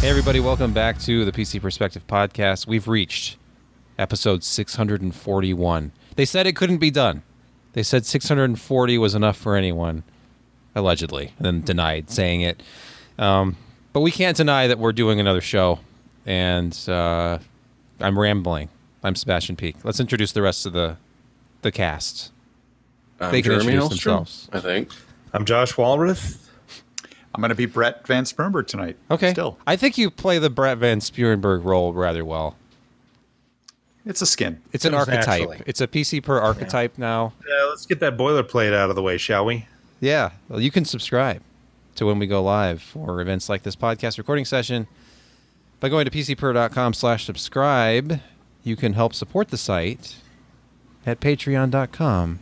Hey, everybody, welcome back to the PC Perspective Podcast. We've reached episode 641. They said it couldn't be done. They said 640 was enough for anyone, allegedly, and then denied saying it. Um, but we can't deny that we're doing another show, and uh, I'm rambling. I'm Sebastian Peak. Let's introduce the rest of the the cast. I'm They can Jeremy introduce Hellstrom, themselves. I think. I'm Josh Walrath. I'm going to be Brett Van Spernberg tonight. Okay. Still. I think you play the Brett Van Spurenberg role rather well. It's a skin. It's an Comes archetype. naturally. It's a PC per archetype now. Uh, let's get that boilerplate out of the way, shall we? Yeah. Well, you can subscribe to when we go live for events like this podcast recording session by going to pcper.com slash subscribe. You can help support the site at patreon.com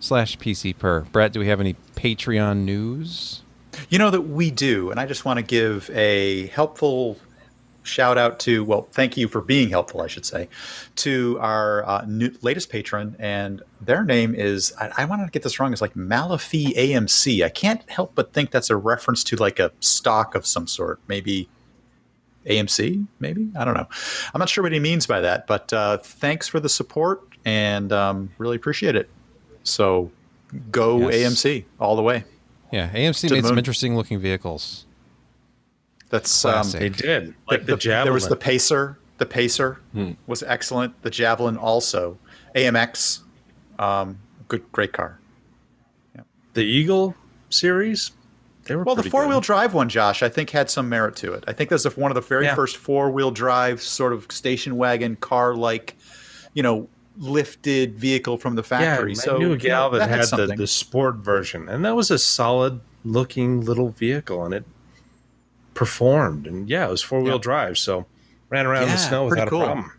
slash pcper. Brett, do we have any Patreon news? You know that we do, and I just want to give a helpful shout out to, well, thank you for being helpful, I should say, to our uh, new, latest patron. And their name is, I, I want to get this wrong, it's like Malafi AMC. I can't help but think that's a reference to like a stock of some sort, maybe AMC, maybe? I don't know. I'm not sure what he means by that, but uh, thanks for the support and um, really appreciate it. So go Yes. AMC all the way. Yeah, AMC made some interesting looking vehicles. That's um, Classic. They did. Like the, the- javelin. There was the Pacer. The Pacer was excellent. The Javelin also. AMX, um, good, great car. the Eagle series. They were Well, the four wheel drive one, Josh, I think had some merit to it. I think that's the- one of the very Yeah. first four wheel drive sort of station wagon car like, you know, lifted vehicle from the Yeah, factory. I so knew a gal that, had the, the sport version, and that was a solid looking little vehicle, and it performed. And yeah, it was four wheel Yeah. drive, so ran around in the snow pretty without cool. a problem.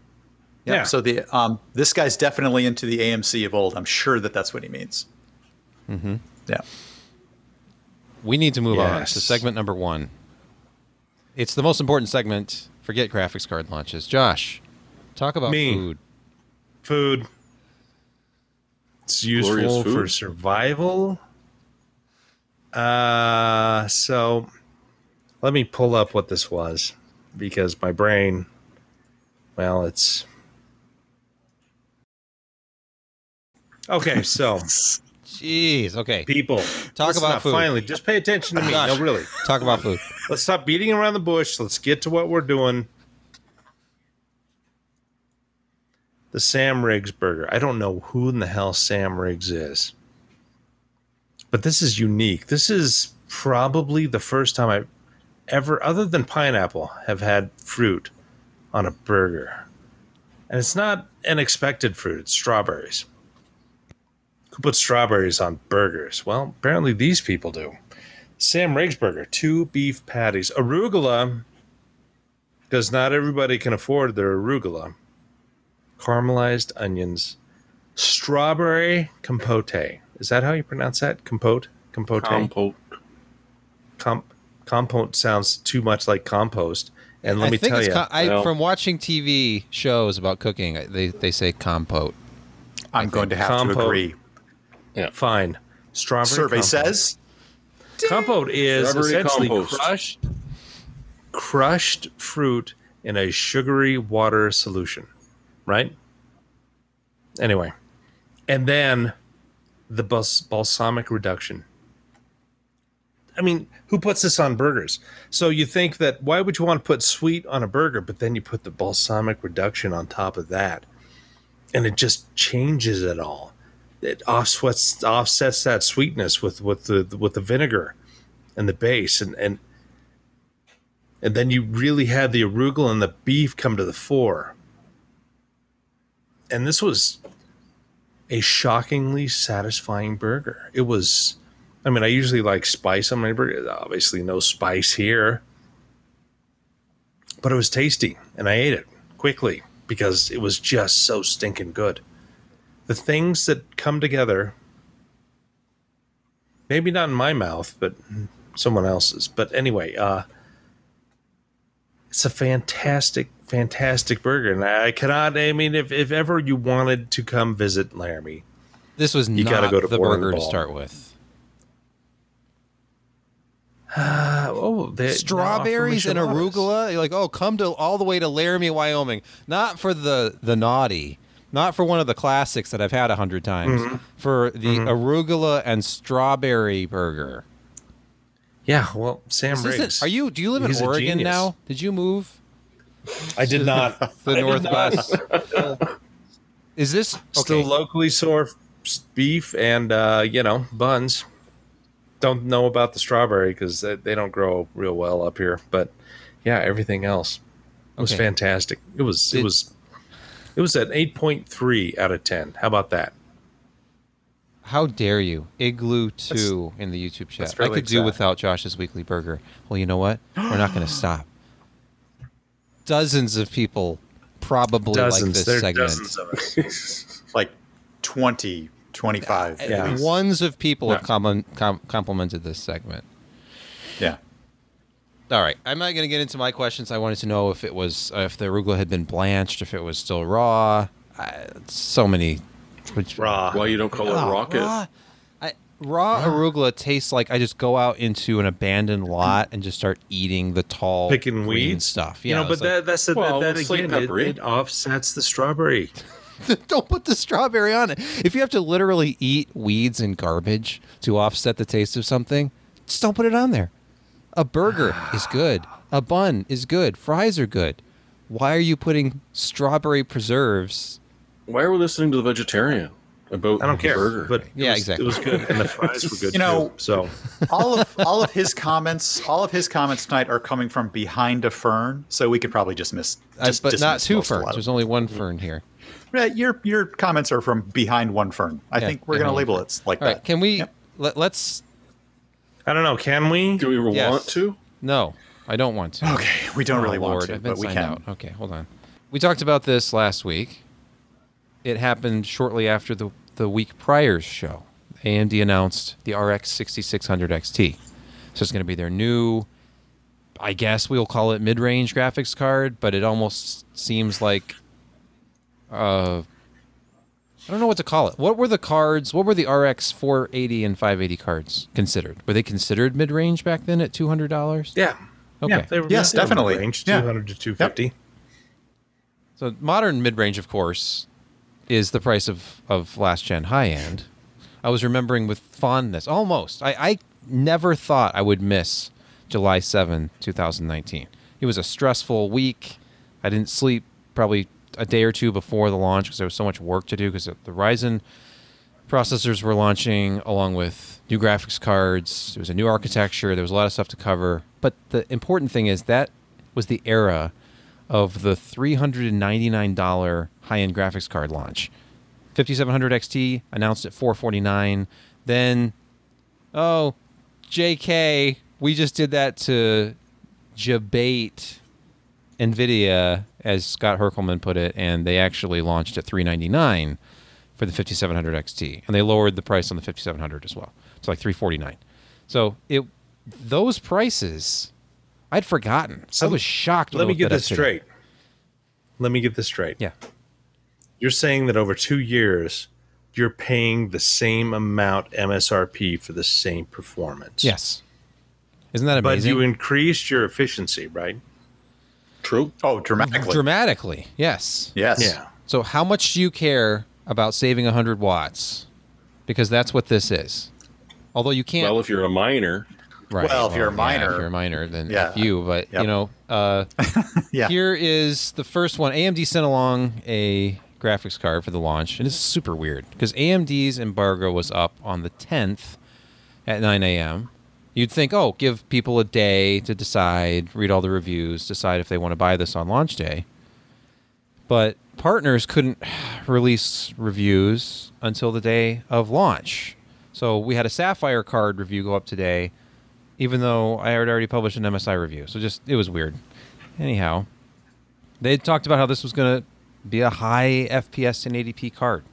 yeah. yeah. So the um, this guy's definitely into the AMC of old. I'm sure that that's what he means. Mm-hmm. Yeah. We need to move on to segment number one. It's the most important segment. Forget graphics card launches. Josh, talk about Me. food. Food. It's useful Glorious for survival. Uh, so let me pull up what this was because my brain, well, it's okay. So Jeez. Okay. people, Talk about up, food. Finally, just pay attention to me. Josh. No, really. Talk about food. Let's stop beating around the bush. Let's get to what we're doing. The Sam Riggs burger. I don't know who in the hell Sam Riggs is. But this is unique. This is probably the first time I've ever, other than pineapple, have had fruit on a burger. And it's not an expected fruit, it's strawberries. Who puts strawberries on burgers? Well, apparently these people do. Sam Riggs burger, two beef patties, arugula, because not everybody can afford their arugula, caramelized onions, strawberry compote. Is that how you pronounce that? Compote? Compote? Compote. Comp- compote sounds too much like compost. And let I me think tell it's you, com- I, well- from watching TV shows about cooking, they they say compote. I'm going to have Compote. to agree. Yeah. Fine. Strawberry Survey compote. says compote is Strawberry essentially compost. crushed crushed fruit in a sugary water solution, right? Anyway, and then the bals- balsamic reduction. I mean, who puts this on burgers? So you think that why would you want to put sweet on a burger, but then you put the balsamic reduction on top of that, and it just changes it all. It offsets offsets that sweetness with with the with the vinegar and the base, and and and then you really had the arugula and the beef come to the fore. And this was a shockingly satisfying burger. It was, I mean, I usually like spice on my burger. Obviously, no spice here, but it was tasty, and I ate it quickly because it was just so stinking good. The things that come together, maybe not in my mouth, but someone else's. But anyway, uh, it's a fantastic, fantastic burger, and I cannot. I mean, if, if ever you wanted to come visit Laramie, This was You not gotta go to the Boring burger to start with. Uh, oh, they Strawberries and arugula. You're like, oh, come to all the way to Laramie, Wyoming. Not for the the naughty, not for one of the classics that I've had a hundred times. Mm-hmm. For the arugula and strawberry burger. Yeah, well, Sam Riggs. Are you? Do you live in Oregon now? Did you move I did not. to the Northwest? Is this okay? Still locally sourced beef and uh, you know buns. Don't know about the strawberry because they, they don't grow real well up here. But yeah, everything else it was Okay. fantastic. It was Did- it was it was an eight point three out of ten. How about that? How dare you? Igloo 2 in the YouTube chat. I fairly could do exact. without Josh's weekly burger. Well, you know what? We're not going to stop. Dozens of people probably like this There's segment. dozens of us. Like 20, 25. Yeah. Ones of people have com- com- complimented this segment. Yeah. All right, I'm not going to get into my questions. I wanted to know if it was uh, if the arugula had been blanched, if it was still raw. I, so many. Which, Raw. Why you don't call Ah, it rocket? Raw, I, raw arugula tastes like I just go out into an abandoned lot and just start eating the tall Picking green weeds stuff. You Yeah, know, but it's like, that, that's the, Well, that, that again. It, it offsets the strawberry. don't put the strawberry on it. If you have to literally eat weeds and garbage to offset the taste of something, just don't put it on there. A burger is good. A bun is good. Fries are good. Why are you putting strawberry preserves? Why are we listening to the vegetarian about I don't care. burger? But it Yeah, was, exactly. It was good, and the fries were good You know- too. So all of all of his comments, all of his comments tonight are coming from behind a fern, so we could probably just miss, Uh, just but not two most- a lot ferns. There's only one fern here. Right, your your comments are from behind one fern. I Yeah, think we're going to label it like All that. right, can we Yep. let, let's I don't know. Can we? Do we ever Yes. want to? No, I don't want to. Okay, we don't Oh, really want Lord, to, I've been but we can. out. Okay, hold on. We talked about this last week. It happened shortly after the the week prior's show. AMD announced the RX 6600 XT. So it's going to be their new, I guess we'll call it mid-range graphics card, but it almost seems like, uh, I don't know what to call it. What were the cards? What were the RX 480 and 580 cards considered? Were they considered mid-range back then at two hundred dollars? Yeah. Okay. Yeah, they were, Yes, they were definitely. Range Yeah. two hundred to two fifty. So modern mid range, of course, is the price of, of last gen high end. I was remembering with fondness, almost. I, I never thought I would miss July 7, 2019. It was a stressful week. I didn't sleep probably a day or two before the launch because there was so much work to do because the Ryzen processors were launching along with new graphics cards. There was a new architecture. There was a lot of stuff to cover. But the important thing is that was the era of the $399 high-end graphics card launch. 5700 XT announced at 449. Then, oh, JK, we just did that to jebait NVIDIA, as Scott Herkelman put it, and they actually launched at 399 for the 5700 XT, and they lowered the price on the 5700 as well. It's like 349. So it those prices, I'd forgotten. So I was shocked. Let me get this it today. straight. Let me get this straight. Yeah. You're saying that over two years, you're paying the same amount MSRP for the same performance. Yes. Isn't that amazing? But you increased your efficiency, right? True. Oh, dramatically. Dramatically, yes. yes. Yeah. So how much do you care about saving 100 watts? Because that's what this is. Although you can't. Well, if you're a miner, right, well, if you're a yeah, miner- if you're a miner, then Yeah. You. But Yep. you know, uh, Yeah. here is the first one. AMD sent along a graphics card for the launch, and it's super weird because AMD's embargo was up on the 10th at 9 a.m. You'd think, oh, give people a day to decide, read all the reviews, decide if they want to buy this on launch day. But partners couldn't release reviews until the day of launch. So we had a Sapphire card review go up today, even though I had already published an MSI review. So just, it was weird. Anyhow, they talked about how this was going to be a high FPS 1080p card.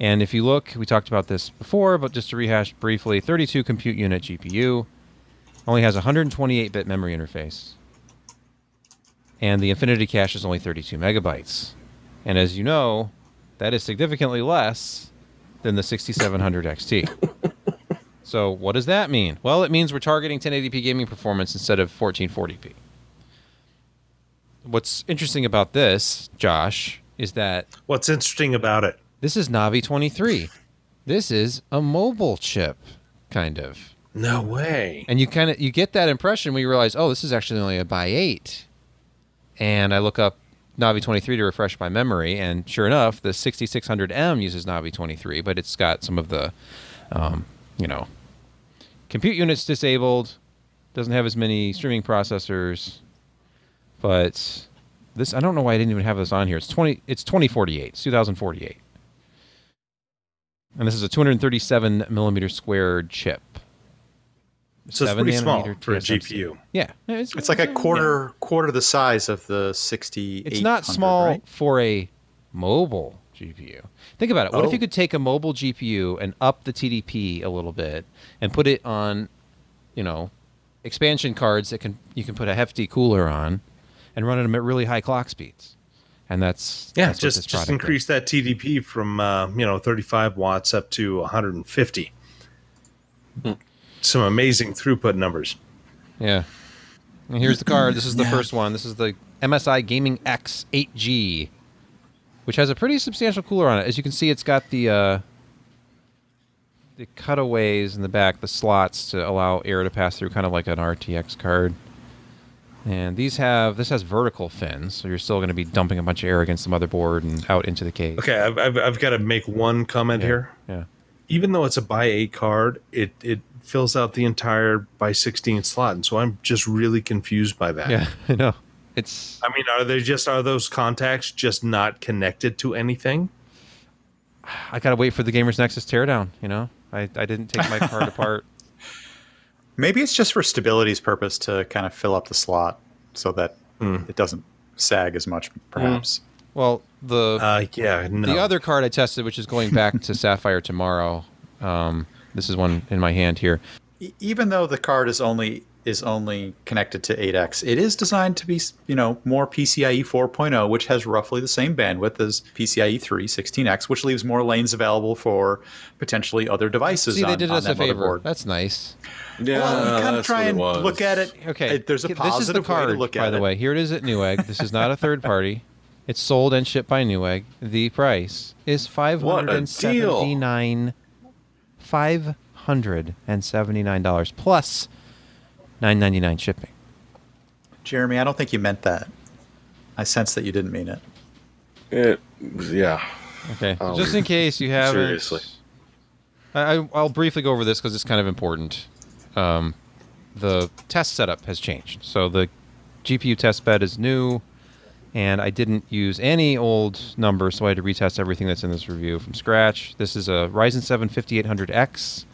And if you look, we talked about this before, but just to rehash briefly 32 compute unit GPU, only has 128 bit memory interface. And the Infinity Cache is only 32 megabytes. And as you know, that is significantly less than the 6700 XT. So what does that mean? Well, it means we're targeting 1080p gaming performance instead of 1440p. What's interesting about this, Josh, is that What's interesting about it? this is Navi 23. This is a mobile chip, kind of. No way. And you kind of you get that impression when you realize, oh, this is actually only a by eight. And I look up Navi 23 to refresh my memory, and sure enough, the 6600M uses Navi 23, but it's got some of the, um, you know, compute units disabled. Doesn't have as many streaming processors, but this I don't know why I didn't even have this on here. It's 20. It's 2048. It's 2048. And this is a 237 millimeter squared chip. So it's pretty small for a GPU. Yeah, It's like a quarter quarter the size of the 60. It's not small for a mobile GPU. Think about it. What if Oh. you could take a mobile GPU and up the TDP a little bit and put it on, you know, expansion cards that can you can put a hefty cooler on, and run them at really high clock speeds, and that's Yeah, that's what this just just product increase that TDP from uh, you know 35 watts up to 150. Some amazing throughput numbers. Yeah. And here's the card. This is the first one. This is the MSI Gaming X 8G, which has a pretty substantial cooler on it. As you can see, it's got the uh, the cutaways in the back, the slots to allow air to pass through, kind of like an RTX card. And these have this has vertical fins, so you're still going to be dumping a bunch of air against the motherboard and out into the case. Okay, I've, I've, I've got to make one comment Yeah. here. Yeah. Even though it's a by eight card, it it fills out the entire by 16 slot, and so I'm just really confused by that. Yeah. I know. It's I mean, are they just are those contacts just not connected to anything? I gotta wait for the Gamers Nexus teardown. You know, I, I didn't take my card apart. Maybe it's just for stability's purpose to kind of fill up the slot so that it doesn't sag as much, perhaps. Well, the Uh, yeah, no. The other card I tested, which is going back to Sapphire tomorrow. Um, this is one in my hand here. E- Even though the card is only is only connected to 8x, it is designed to be, you know, more PCIe 4.0, oh, which has roughly the same bandwidth as PCIe 3 16x, which leaves more lanes available for potentially other devices. See, they did on us a favor. motherboard. That's nice. Yeah, well, you kind of try and look at it. Okay, There's a this positive is the way to look at. by at the it. way. Here it is at Newegg. This is not a third party. It's sold and shipped by Newegg. The price is five What hundred a and seventy nine, five hundred and seventy nine dollars plus nine ninety nine shipping. Jeremy, I don't think you meant that. I sense that you didn't mean it. It, yeah. Okay, Oh, just in case you haven't. seriously. I, I- I'll briefly go over this because it's kind of important. Um, the test setup has changed. So the GPU test bed is new, and I didn't use any old numbers, so I had to retest everything that's in this review from scratch. This is a Ryzen 7 5800X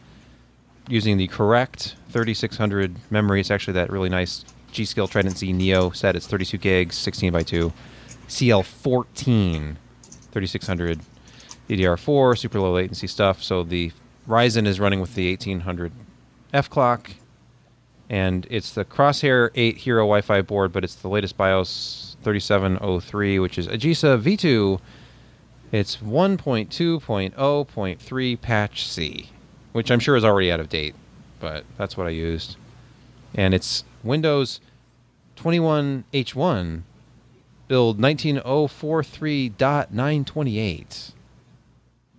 using the correct 3600 memory. It's actually that really nice G Skill Trident Z Neo set. It's 32 gigs, 16 by 2, CL14, 3600 DDR4, super low latency stuff. So the Ryzen is running with the 1800 F clock, and it's the Crosshair 8 Hero Wi-Fi board, but it's the latest BIOS 3703, which is AGESA V2. It's 1.2.0.3 patch C, which I'm sure is already out of date, but that's what I used. And it's Windows 21H1 build 19043.928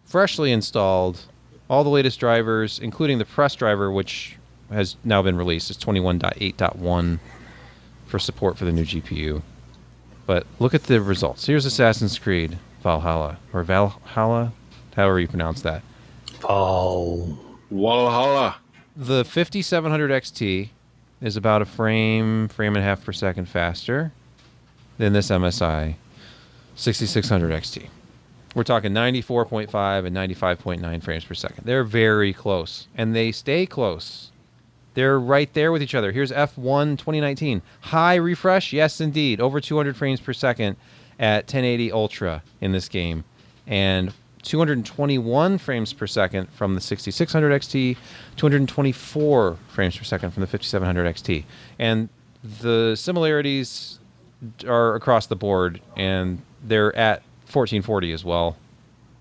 freshly installed, all the latest drivers, including the press driver, which has now been released. It's 21.8.1 for support for the new GPU. But look at the results. Here's Assassin's Creed Valhalla, or Valhalla, however you pronounce that. Oh, Walhalla. The 5700 XT is about a frame, frame and a half per second faster than this MSI 6600 XT. We're talking 94.5 and 95.9 frames per second. They're very close, and they stay close. They're right there with each other. Here's F1 2019. High refresh, yes, indeed. Over 200 frames per second at 1080 Ultra in this game. And 221 frames per second from the 6600 XT, 224 frames per second from the 5700 XT. And the similarities are across the board, and they're at 1440 as well.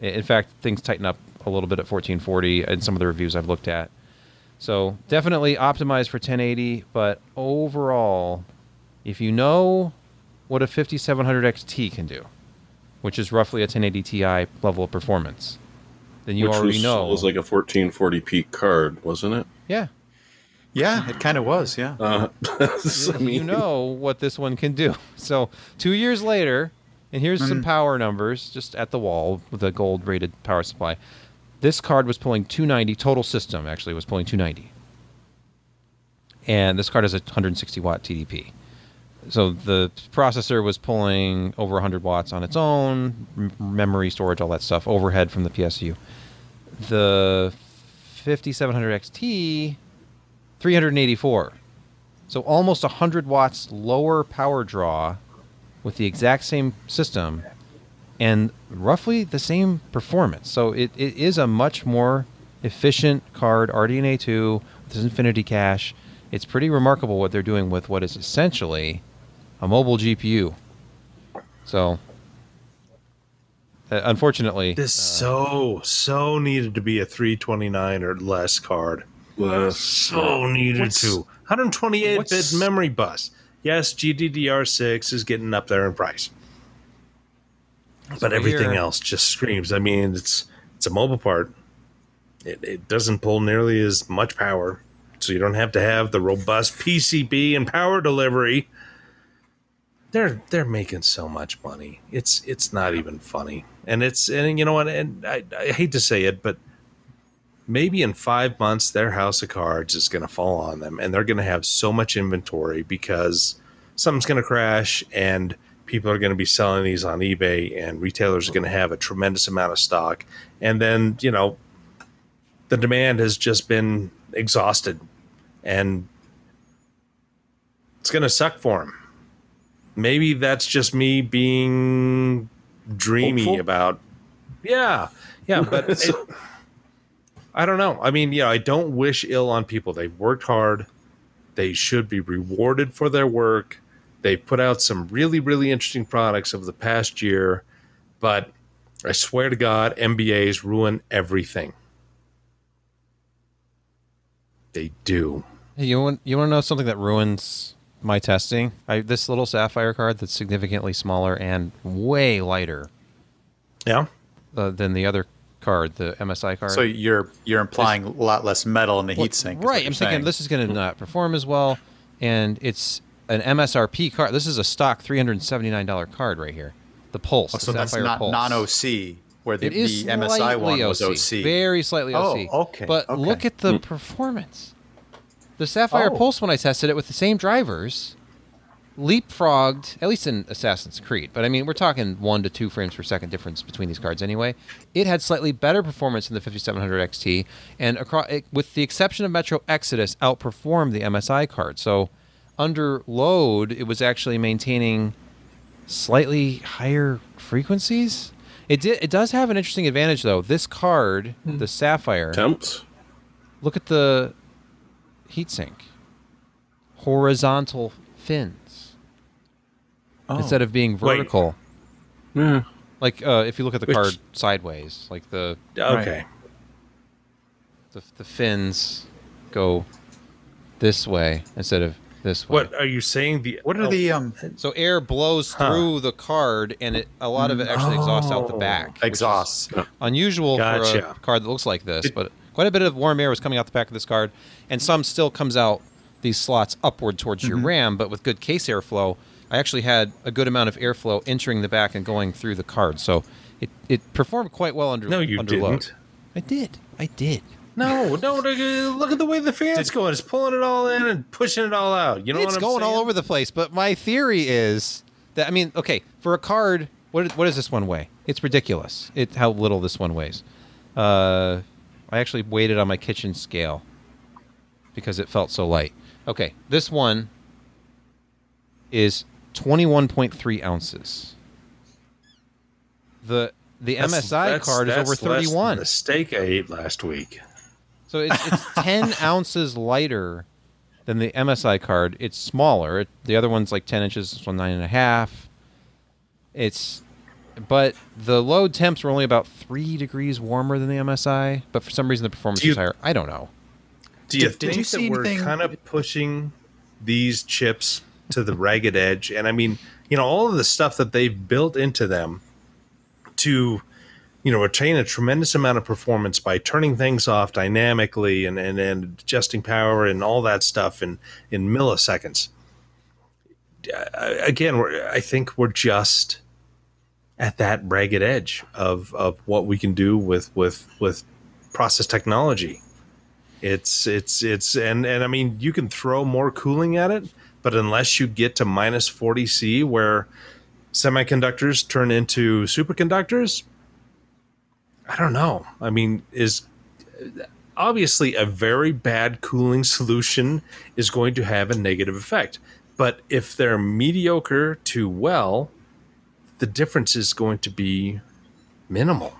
In fact, things tighten up a little bit at 1440 in some of the reviews I've looked at. So definitely optimized for 1080, but overall, if you know what a 5700 XT can do, which is roughly a 1080 Ti level of performance, then you Which already was, know. was like a 1440p card, wasn't it? yeah, Yeah, it kind of was. Yeah. Uh, I you know what this one can do. So two years later, and here's some Mhm. power numbers just at the wall with a gold rated power supply. This card was pulling 290 total system actually was pulling 290, and this card has a 160 watt TDP. So the processor was pulling over 100 watts on its own, m- memory storage, all that stuff, overhead from the PSU. The 5700 XT 384. So almost 100 watts lower power draw with the exact same system and roughly the same performance. So it, it is a much more efficient card, RDNA 2 with this Infinity Cache. It's pretty remarkable what they're doing with what is essentially a mobile GPU. So, uh, unfortunately, This so so needed to be a 329 or less card. uh, So needed What's- to. 128 bit what's- memory bus. Yes, GDDR6 is getting up there in price. But So everything here- else just screams. I mean, it's it's a mobile part. It, it doesn't pull nearly as much power, so you don't have to have the robust PCB and power delivery. They're they're making so much money. It's it's not even funny, and it's and you know what? And I, I hate to say it, but maybe in five months their house of cards is going to fall on them, and they're going to have so much inventory because something's going to crash and people are going to be selling these on eBay and retailers are going to have a tremendous amount of stock and then you know the demand has just been exhausted and it's going to suck for them maybe that's just me being dreamy Hopeful? about yeah yeah but it, i don't know i mean yeah i don't wish ill on people they've worked hard they should be rewarded for their work They've put out some really, really interesting products over the past year, but I swear to God, MBAs ruin everything. They do. Hey, you want you want to know something that ruins my testing? I, this little sapphire card that's significantly smaller and way lighter Yeah. uh, than the other card, the MSI card. So you're you're implying a lot less metal in the heat sink. is right? I'm thinking saying. this is going to not perform as well, and it's an MSRP card. This is a stock $379 card right here. The Pulse. Oh, the so that's not Pulse. non-OC, where the, the MSI one was OC, very slightly Oh, OC. okay, But okay. look at the performance. The Sapphire Oh. Pulse, when I tested it with the same drivers, leapfrogged at least in Assassin's Creed. But I mean, we're talking one to two frames per second difference between these cards anyway. It had slightly better performance than the 5700 XT, and across, it, with the exception of Metro Exodus, outperformed the MSI card. So under load, it was actually maintaining slightly higher frequencies. It did. It does have an interesting advantage though. This card, hmm. the Sapphire, temps. look at the heatsink. Horizontal fins Oh. instead of being vertical. Yeah. Like uh, if you look at the Which- card sideways, like the, Okay. the the fins go this way instead of this way. What are you saying? The What are oh, the um, So air blows Huh. through the card, and it a lot of it actually exhausts out the Oh. back. which exhausts? unusual for a card that looks like this, but quite a bit of warm air was coming out the back of this card, and some still comes out these slots upward towards your RAM, but with good case airflow, I actually had a good amount of airflow entering the back and going through the card, so it, it performed quite well under No, you under didn't. I did, I did. No, no. Look look at the way the fan's going. It's pulling it all in and pushing it all out. You know it's what I'm going all over the place. But my theory is that I mean, okay, for a card, what what does this one weigh? It's ridiculous. It how little this one weighs. Uh, I actually weighed it on my kitchen scale because it felt so light. Okay, this one is twenty one point three ounces. The the That's- MSI that's- card is that's over than thirty one. The steak I ate last week. So it's, it's 10 ounces lighter than the MSI card. It's smaller. It, the other one's like 10 inches, this one nine and a half. It's, but the load temps were only about three degrees warmer than the MSI. But for some reason, the performance Do you- was higher. I don't know. Do you Did- did think you that see we're anything- kind of pushing these chips to the ragged edge? And I mean, you know, all of the stuff that they've built into them to, you know, retain a tremendous amount of performance by turning things off dynamically and, and, and adjusting power and all that stuff in, in milliseconds. Again, we're, I think we're just at that ragged edge of, of what we can do with, with, with process technology. It's it's it's and and I mean you can throw more cooling at it, but unless you get to minus 40 C where semiconductors turn into superconductors, I don't know. I mean, is obviously a very bad cooling solution is going to have a negative effect. But if they're mediocre to well, the difference is going to be minimal.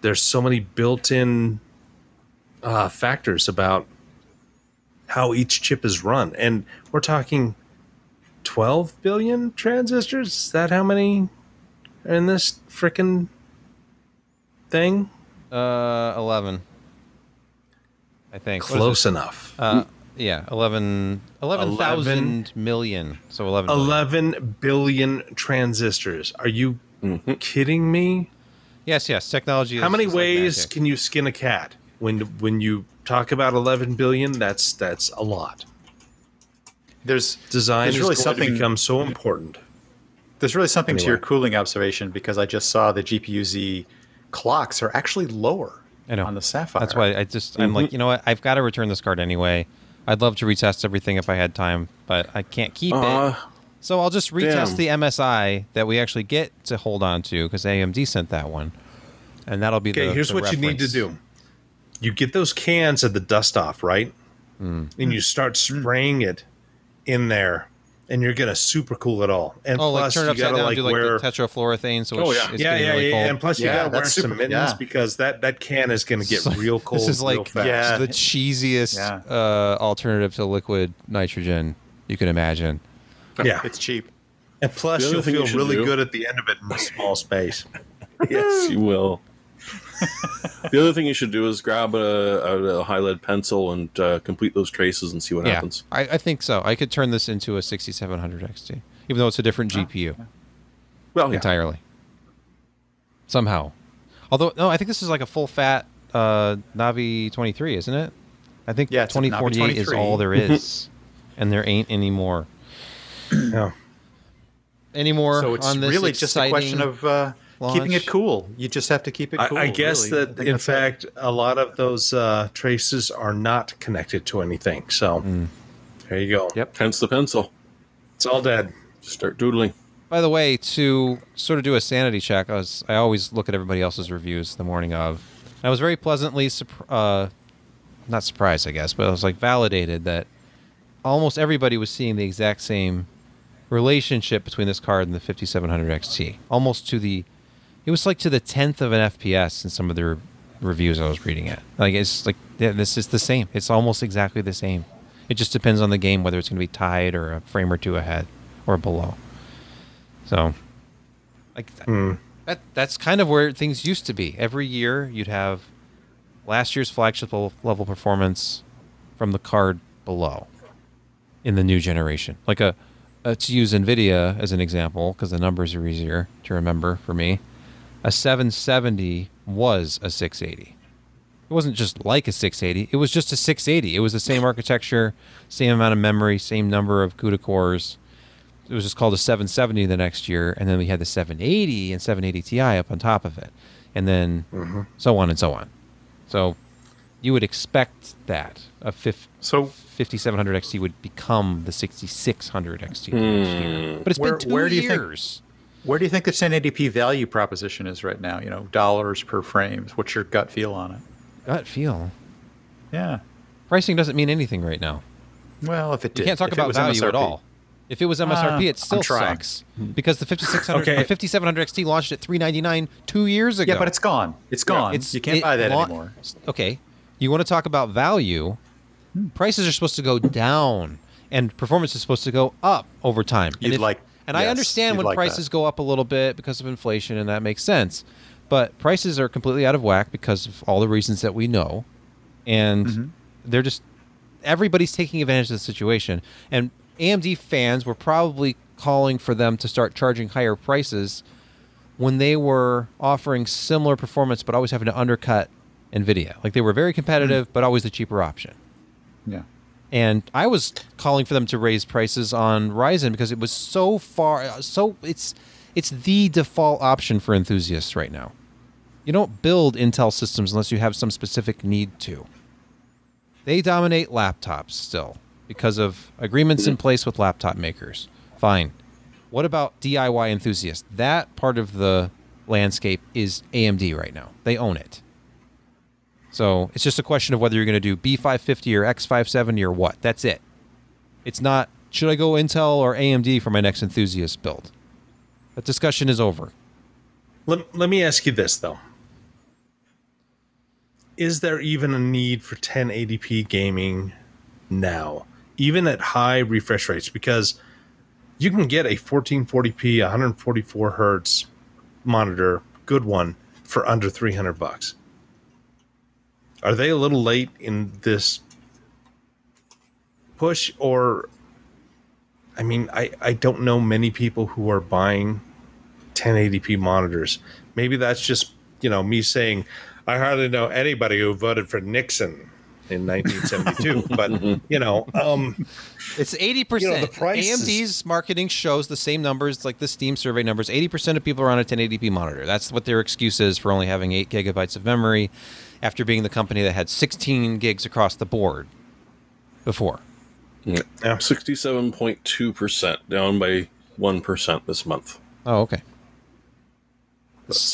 There's so many built-in uh, factors about how each chip is run, and we're talking 12 billion transistors. Is that how many are in this freaking thing? Uh, eleven. I think Close enough. Uh, yeah, 11 11,000 million. So 11 11 billion, billion transistors. Are you kidding me? Yes, yes. Technology. How is many just like ways magic. can you skin a cat? When when you talk about 11 billion, that's that's a lot. There's Design There's is really something- to become so important. There's really something to your cooling observation because I just saw the GPU Z clocks are actually lower I know. on the Sapphire. That's why I just I'm Mm-hmm. like, you know what? I've got to return this card anyway. I'd love to retest everything if I had time, but I can't keep Uh, it. So I'll just retest damn. the MSI that we actually get to hold on to because AMD sent that one, and that'll be the Okay, the. here's the what you need to do. You get those cans of the dust off, right? Hmm. And you start spraying it in there, and you're gonna super cool it all. And Oh, like plus, turn it you upside gotta down, like do like wear. the tetrafluoroethane, so Oh, yeah. it's yeah, yeah, really yeah. And plus, you Yeah, gotta wear that's some mittens yeah. because that that can is gonna get So- real cold. This is real like fast. Yeah. the cheesiest Yeah. uh, alternative to liquid nitrogen you can imagine. yeah. it's cheap. And plus, you'll thing you feel really do- good at the end of it in a small space. yes, you will. The other thing you should do is grab a, a, a high lead pencil and uh, complete those traces and see what yeah, happens. I, I think so. I could turn this into a 6700 XT, even though it's a different GPU Well, yeah. entirely. Somehow, although no, I think this is like a full fat uh, Navi 23, isn't it? I think Yeah, it's 2048 is all there is, and there ain't any more. no. Any more So it's on this really just a question of uh, keeping it cool. You just have to keep it cool. I, I guess really. That think in that's it. fact a lot of those uh, traces are not connected to anything. So Mm. there you go. Yep. Hence the pencil. It's all dead. Just start doodling. By the way, to sort of do a sanity check, I was I always look at everybody else's reviews the morning of. I was very pleasantly surp- uh, not surprised, I guess, but I was like validated that almost everybody was seeing the exact same relationship between this card and the 5700 XT, almost to the. It was like to the tenth of an FPS in some of the re- reviews I was reading at. Like it's like yeah, this is the same. It's almost exactly the same. It just depends on the game whether it's going to be tied or a frame or two ahead or below. So, like th- hmm. that that's kind of where things used to be. Every year you'd have last year's flagship level- performance from the card below in the new generation. Like a, to use Nvidia as an example because the numbers are easier to remember for me. A 770 was a 680. It wasn't just like a 680. It was just a 680. It was the same architecture, same amount of memory, same number of CUDA cores. It was just called a 770 the next year, and then we had the 780 and 780 Ti up on top of it, and then mm-hmm. so on and so on. So you would expect that a fif- So 5700 XT would become the 6600 XT next year. Hmm. But it's Where- been two where do you think- years. Where do you think the 1080p value proposition is right now? You know, dollars per frames. What's your gut feel on it? Gut feel. Yeah. Pricing doesn't mean anything right now. Well, if it did, You did, can't talk about was value at all. If it was MSRP, Uh, it still sucks because the 5600, Okay. the 5700 XT launched at 399 two years ago. Yeah, but it's gone. It's gone. you can't it buy that lau- anymore. Okay, you want to talk about value? Prices are supposed to go down, and performance is supposed to go up over time. You'd like- and I understand when like prices that. go up a little bit because of inflation, and that makes sense. But prices are completely out of whack because of all the reasons that we know, and Mm-hmm. they're just everybody's taking advantage of the situation, and AMD fans were probably calling for them to start charging higher prices when they were offering similar performance, but always having to undercut Nvidia. Like they were very competitive, but always the cheaper option. Yeah. And I was calling for them to raise prices on Ryzen because it was so far so it's it's the default option for enthusiasts right now. You don't build Intel systems unless you have some specific need to. They dominate laptops still because of agreements in place with laptop makers. Fine. What about DIY enthusiasts? That part of the landscape is AMD right now. They own it. So it's just a question of whether you're going to do B550 or X570 or what. That's it. It's not, should I go Intel or AMD for my next enthusiast build? That discussion is over. Let, let me ask you this though. Is there even a need for 1080p gaming now, even at high refresh rates? Because you can get a 1440p, 144 hertz monitor, good one, for under 300 bucks. Are they a little late in this push, or I mean, I, I don't know many people who are buying 1080p monitors. Maybe that's just, you know, me saying I hardly know anybody who voted for Nixon in 1972, but you know, um, It's 80%. You know, the price is- AMD's marketing shows the same numbers like the Steam survey numbers. 80% of people are on a 1080p monitor. That's what their excuse is for only having 8 gigabytes of memory after being the company that had 16 gigs across the board before. Yeah. Yeah. 67.2%, down by 1% this month. Oh, okay.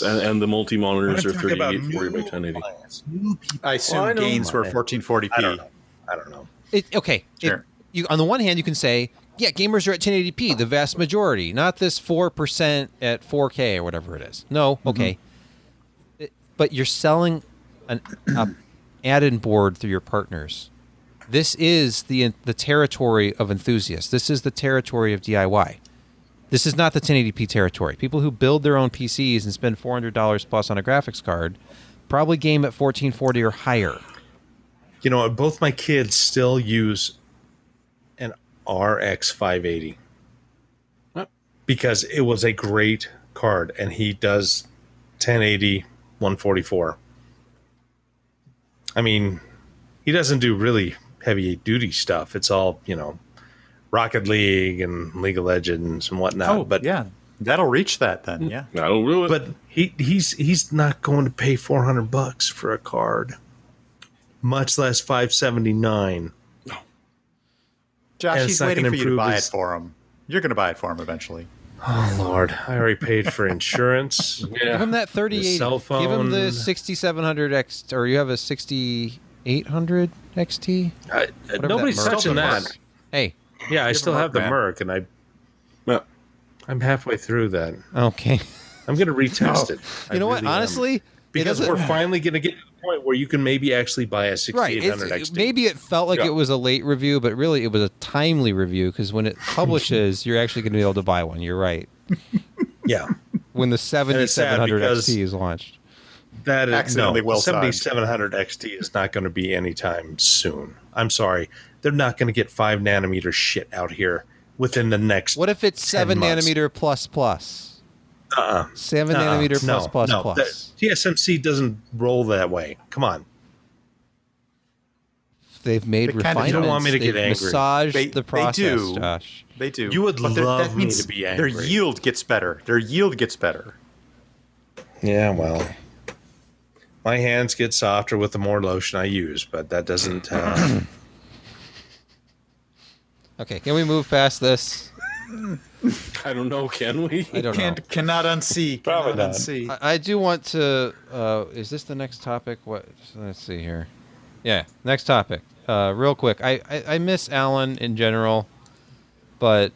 And, and the multi monitors are I'm 3840 by 1080. clients, new people. I assume I gains were 1440p. I don't know. I don't know. It, okay. it- Sure. you on the one hand, you can say, yeah, gamers are at 1080p, the vast majority, not this four percent at 4K or whatever it is. No, okay. Mm-hmm. It- but you're selling an a add-in board through your partners. This is the the territory of enthusiasts. This is the territory of DIY. This is not the 1080p territory. People who build their own PCs and spend $400 plus on a graphics card probably game at 1440 or higher. You know, both my kids still use an RX 580 Yep. because it was a great card, and he does 1080 144. I mean, he doesn't do really heavy duty stuff. It's all you know, Rocket League and League of Legends and whatnot. Oh, but but yeah, that'll reach that then. Yeah. That'll do it. but he he's he's not going to pay 400 bucks for a card, much less 579. Josh, And he's waiting for you to buy his- it for him. You're going to buy it for him eventually. Oh Lord, I already paid for insurance. Give him that 38. cell Give him the 6700 X, or you have a 6800 XT. I, uh, Whatever nobody's that touching is. that. Hey, Yeah, I still have the Merc, man. Merc, and I Yeah. I'm halfway through that. okay. I'm gonna retest oh. it. I You know what? really am. Honestly, because it we're finally gonna get to the point where you can maybe actually buy a right. 6800 it's- XT. maybe it felt like Yeah. it was a late review, but really it was a timely review because when it publishes, you're actually going to be able to buy one. You're right. yeah, When the 7700 XT is launched. that is no. Well 7700 XT is not going to be anytime soon. I'm sorry, they're not going to get five nanometer shit out here within the next. What if it's 10 7 months. nanometer plus plus? Uh-uh. 7 Uh-uh. nanometer no, plus plus no. plus. The TSMC doesn't roll that way. Come on. They've made They kinda refinements. don't want me to They've get angry. massaged They- the they do. Josh. They do. You would But love that me to be angry. Their yield gets better. Their yield gets better. Yeah, well, my hands get softer with the more lotion I use, but that doesn't. Uh, Okay, can we move past this? I don't know, can we? I don't. Can't, cannot unsee. Probably Cannot not. unsee. I, I do want to. Uh, is this the next topic? What? Let's see here. Yeah, next topic. Uh, real quick, I, I I miss Alan in general, but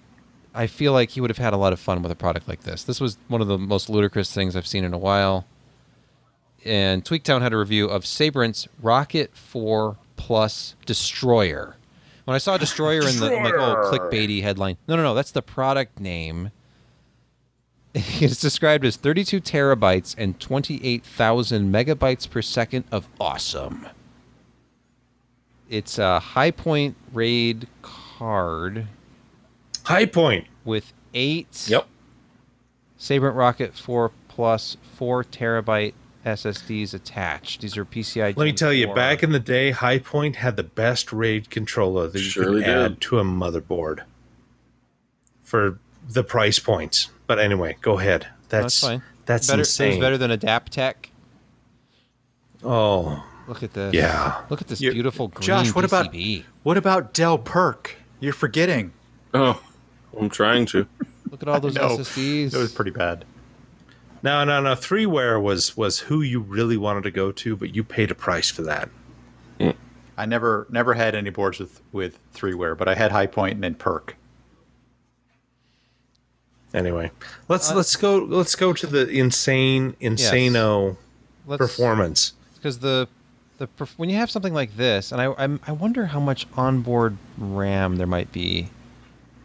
I feel like he would have had a lot of fun with a product like this. This was one of the most ludicrous things I've seen in a while. And Tweaktown had a review of Sabrent's Rocket 4 Plus Destroyer. When I saw Destroyer in the like oh clickbaity headline, no, no, no, that's the product name. It's described as 32 terabytes and 28,000 megabytes per second of awesome. it's a High Point RAID card High Point. with eight Yep. Sabrent Rocket 4 Plus 4 terabyte SSDs attached. These are PCI. Let me tell you, back in the day, High Point had the best RAID controller that you Surely could add to a motherboard for the price points. But anyway, go ahead. That's that's that's better, insane. It's better than Adaptec. oh, Look at this. Yeah. Look at this You- beautiful green Josh, what about- PCB. What about Dell PERC? You're forgetting. Oh, I'm trying to. Look at all those SSDs. It was pretty bad. No, no, no. 3ware was was who you really wanted to go to, but you paid a price for that. I never never had any boards with with 3ware, but I had High Point and then PERC. Anyway, let's Uh, let's go let's go to the insane insano Let's- performance. because the the perf- when you have something like this, and I I'm, I wonder how much onboard RAM there might be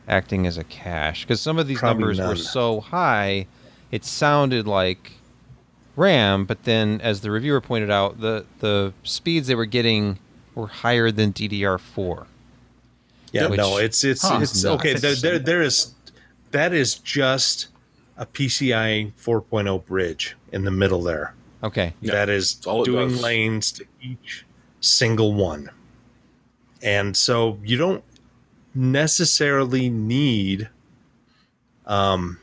acting as a cache because some of these Probably numbers were so high, it sounded like RAM, but then as the reviewer pointed out, the the speeds they were getting were higher than DDR4. Yeah, Which- no, it's it's Huh. it's okay. There, there there is that is just a PCI 4.0 bridge in the middle there. Okay, Yeah, that is all doing does. lanes to each single one. And so you don't necessarily need um,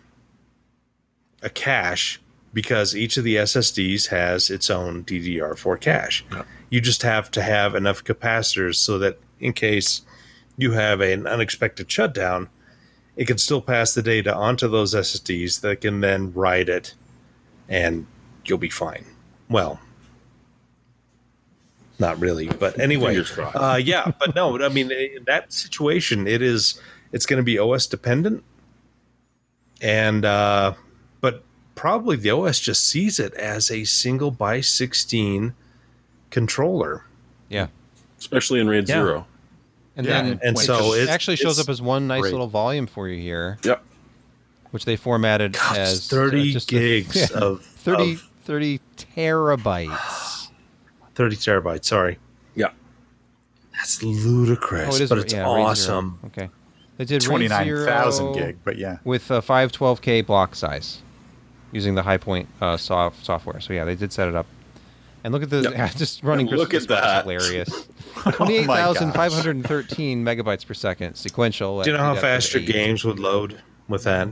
a cache because each of the SSDs has its own DDR4 cache. Yeah. You just have to have enough capacitors so that in case you have an unexpected shutdown, it can still pass the data onto those SSDs that can then write it and you'll be fine. Well, not really, but anyway, uh, yeah, but no, I mean, in that situation, it is it's going to be OS dependent, and uh, but probably the OS just sees it as a single by sixteen controller. yeah, Especially in RAID Yeah. Zero. and Yeah, then and it so it actually shows up as one nice great. little volume for you here, Yep. which they formatted God, as thirty uh, just a- gigs yeah, of 30, of 30 terabytes. thirty terabytes. Sorry, Yeah. that's ludicrous, Oh, it is. but it's yeah, awesome. Okay, they did RAID Twenty nine thousand zero gig, but yeah. with a 512k block size using the High Point uh, soft software. So yeah, they did set it up. And look at the Yep. yeah, just running. Look at that. is hilarious. Oh Twenty-eight my thousand gosh. five hundred thirteen megabytes per second sequential. Do you know how fast your games would load with that?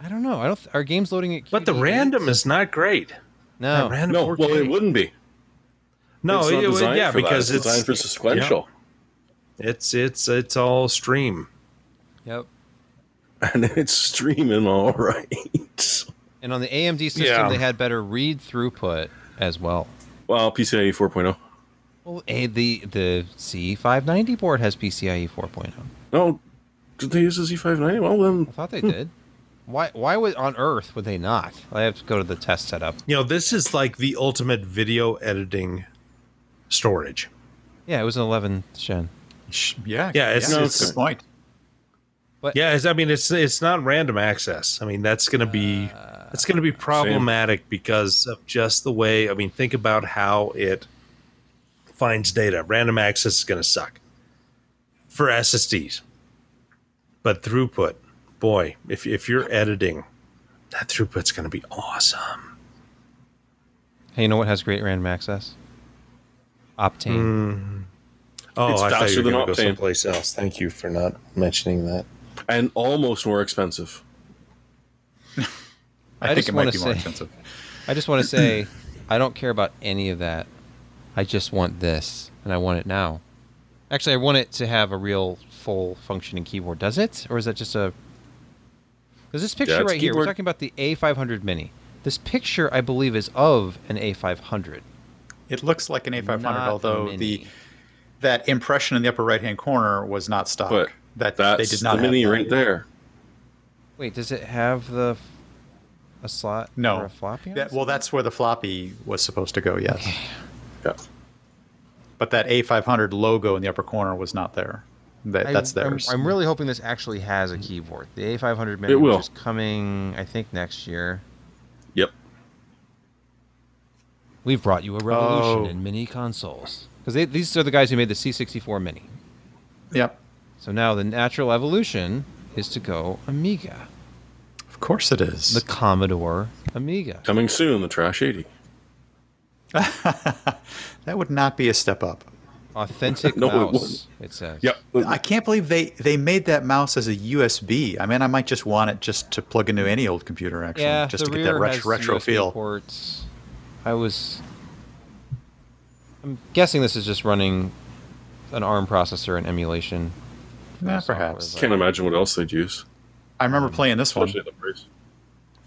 I don't know. I don't. Th- are games loading at? But the QD8? random is not great. No. That random No, 4K. well, it wouldn't be. No, it's not it, would- designed yeah, for that. because it's designed for sequential, It's it's it's all stream. Yep. and it's streaming all right. And on the AMD system, Yeah. they had better read throughput as well. well, PCIe 4.0. Well, eh, the the Z590 board has PCIe 4.0. No, did they use the Z590? Well, then I thought they did. Why? Why would on Earth would they not? I have to go to the test setup. You know, this is like the ultimate video editing storage. Yeah, it was an 11 gen. Yeah, Yeah, it's- yeah, it's- good point. But Yeah, it's, I mean it's it's not random access. I mean that's going to be it's going to be problematic because of just the way. I mean, think about how it finds data. Random access is going to suck for SSDs, but throughput, boy, if if you're editing, that throughput's going to be awesome. Hey, you know what has great random access? Optane. Mm. Oh, It's I thought faster you were than going to go Optane. someplace else. Thank you for not mentioning that. and almost more expensive. I, I think just it might wanna more say- expensive. I just want to say, I don't care about any of that. I just want this, and I want it now. Actually, I want it to have a real full functioning keyboard. Does it, or is that just a? Because this picture it's a right here, we're talking about the A500 Mini. This picture, I believe, is of an A500. It looks like an A500, not although Mini. the that impression in the upper right hand corner was not stock. But that That's they did not the have mini that. right there. Wait, does it have the a slot No, or a floppy? That- well, that's where the floppy was supposed to go. Yes, Yeah. but that A500 logo in the upper corner was not there. That, I- that's I'm- theirs. I'm, really hoping this actually has a keyboard. The A500 Mini, It will. is coming, I think, next year. Yep. We've brought you a revolution Oh. in mini consoles. because these are the guys who made the C64 Mini. Yep. So now the natural evolution is to go Amiga, Of course it is. the Commodore Amiga. Coming soon, the Trash 80. that would not be a step up. Authentic No, it mouse. wouldn't. It, says. Yep. I can't believe they, they made that mouse as a USB. I mean, I might just want it just to plug into any old computer, actually, Yeah, just the to get that rear ret- has retro USB feel. Ports. I was. I'm guessing this is just running an ARM processor and emulation. for Yeah, the software, perhaps. but- Can't imagine what else they'd use. I remember playing this one Especially at the price.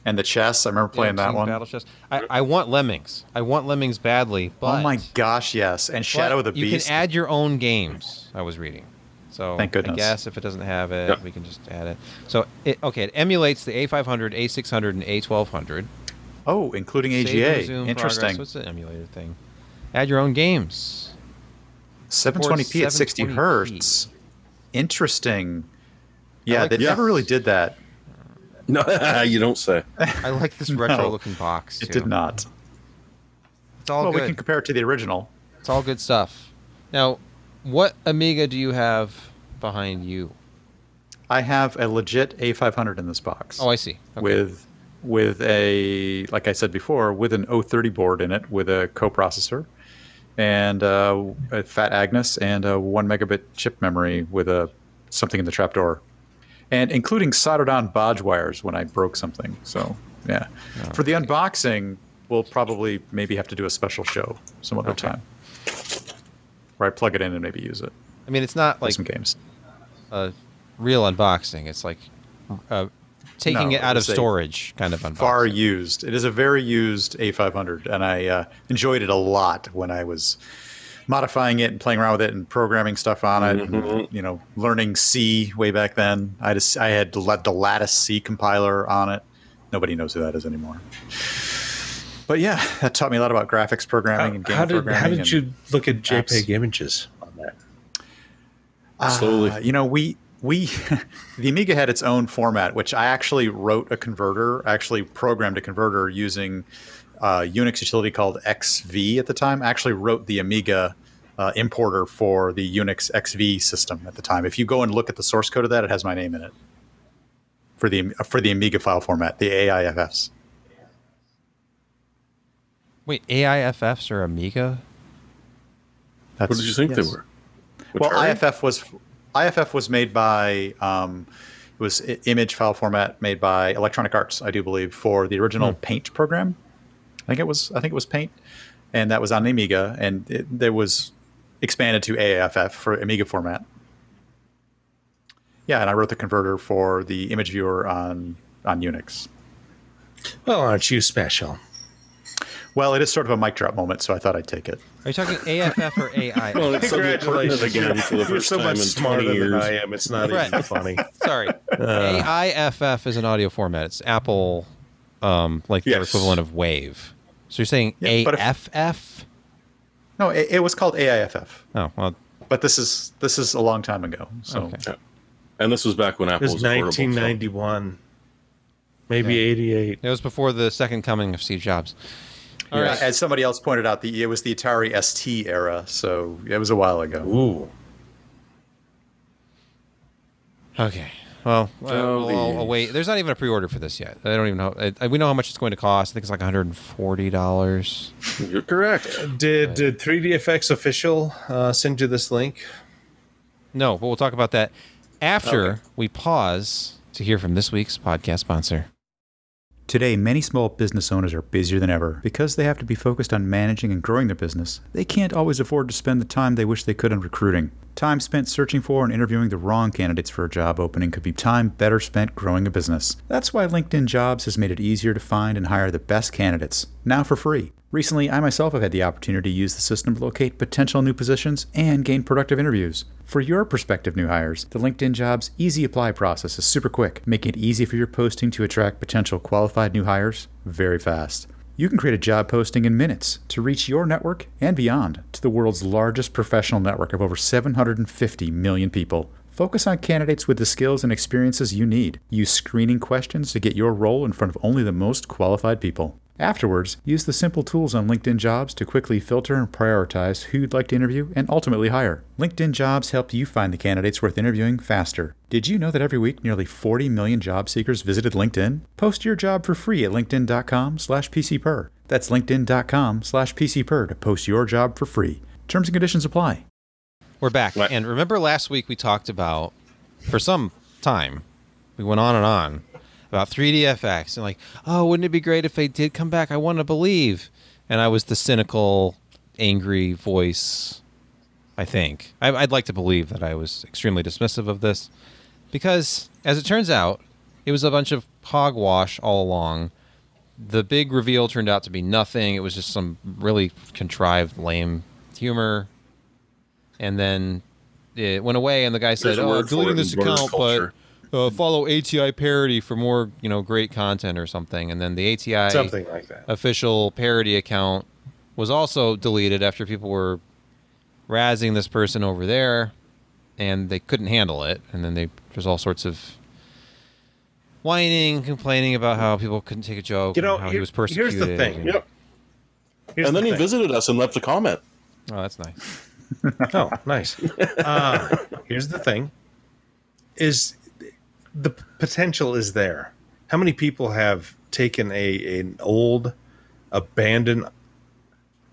and the chess. I remember playing Yeah, that one. Battle Chess. I, I want Lemmings. I want Lemmings badly, but oh my gosh, yes! And Shadow of the Beast. you can add your own games. I was reading. So Thank goodness. I guess if it doesn't have it, Yep. we can just add it. So it, okay, it emulates the A500, A600, and A1200. oh, including Save AGA. resume Interesting. Progress. What's the emulator thing? Add your own games. 720p at 60 hertz. Interesting. Yeah, like they this. never really did that. No, you don't say. I like this No, retro-looking box. It too. did not. It's all well, good. we can compare it to the original. It's all good stuff. Now, what Amiga do you have behind you? I have a legit A500 in this box. Oh, I see. Okay. with with a like I said before, with an 030 board in it, with a coprocessor, and uh, a Fat Agnes, and a one megabit chip memory with a something in the trapdoor, and including soldered on bodge wires when I broke something. So yeah, for the unboxing, we'll probably maybe have to do a special show some other Okay. time, where I plug it in and maybe use it I mean, it's not like some games. a real unboxing. It's like uh, taking No, it out of storage kind of unboxing. far used. It is a very used A500, and I uh, enjoyed it a lot when I was modifying it and playing around with it and programming stuff on it. And, you know, learning C way back then. I just I had the the Lattice C compiler on it. Nobody knows who that is anymore. But yeah, that taught me a lot about graphics programming and game How, how did programming. how did you look at JPEG apps. images on that? Slowly. Uh, you know, we we the Amiga had its own format, which I actually wrote a converter, actually programmed a converter using a Unix utility called XV at the time. I actually wrote the Amiga uh, importer for the Unix XV system at the time. If you go and look at the source code of that, it has my name in it for the for the Amiga file format, the AIFFs. Wait, AIFFs or Amiga? That's, What did you think yes. they were? Well, Atari? IFF was IFF was made by um, it was image file format made by Electronic Arts, I do believe, for the original Paint program. I think it was I think it was Paint, and that was on the Amiga, and it, there was expanded to AAFF for Amiga format. Yeah, and I wrote the converter for the image viewer on on Unix. Well, aren't you special? Well, it is sort of a mic drop moment, so I thought I'd take it. Are you talking AFF or AI? Well, it's suddenly pertinent again for the You're first so time much in 20 smarter than. I am. It's not Right. even funny. Sorry, uh. AIFF is an audio format. It's Apple, um, like their Yes. equivalent of Wave. So you're saying Yeah, but if- AFF? No, it, it was called AIFF, Oh well, but this is this is a long time ago. So Okay. Yeah. And this was back when It Apple was was, affordable. 1991, maybe Yeah. 88. it was before the second coming of Steve Jobs. All Yeah, right. As somebody else pointed out, the it was the Atari ST era, so it was a while ago. Ooh. Okay. Well, uh, Oh, we'll I'll- I'll wait. There's not even a pre-order for this yet. I don't even know. I, we know how much it's going to cost. I think it's like 140 dollars. You're correct. Did, did 3DFX official uh, send you this link? No, but we'll talk about that after Okay. we pause to hear from this week's podcast sponsor. Today, many small business owners are busier than ever. Because they have to be focused on managing and growing their business, they can't always afford to spend the time they wish they could on recruiting. Time spent searching for and interviewing the wrong candidates for a job opening could be time better spent growing a business. That's why LinkedIn Jobs has made it easier to find and hire the best candidates, now for free. Recently, I myself have had the opportunity to use the system to locate potential new positions and gain productive interviews. For your prospective new hires, the LinkedIn Jobs Easy Apply process is super quick, making it easy for your posting to attract potential qualified new hires very fast. You can create a job posting in minutes to reach your network and beyond to the world's largest professional network of over 750 million people. Focus on candidates with the skills and experiences you need. Use screening questions to get your role in front of only the most qualified people. Afterwards, use the simple tools on LinkedIn Jobs to quickly filter and prioritize who you'd like to interview and ultimately hire. LinkedIn Jobs help you find the candidates worth interviewing faster. Did you know that every week nearly 40 million job seekers visited LinkedIn? Post your job for free at linkedin.com slash pcper. That's linkedin.com slash pcper to post your job for free. Terms and conditions apply. We're back. Right. And remember last week we talked about, for some time, we went on and on about 3DFX and like, oh, wouldn't it be great if they did come back? I want to believe. And I was the cynical, angry voice, I think. I, I'd like to believe that I was extremely dismissive of this because, as it turns out, it was a bunch of hogwash all along. The big reveal turned out to be nothing. It was just some really contrived, lame humor and then it went away and the guy said There's a oh word for deleting this account culture. But uh, follow ati parody for more you know great content or something and then the ati Something like that. official parody account was also deleted after people were razzing this person over there and they couldn't handle it and then they there's all sorts of whining complaining about how people couldn't take a joke You know, and how he here- was here's the thing. and- Yep. Here's and then the he thing. visited us and left a comment. oh that's nice Oh, nice. Uh, here's the thing: is the potential is there? How many people have taken a an old, abandoned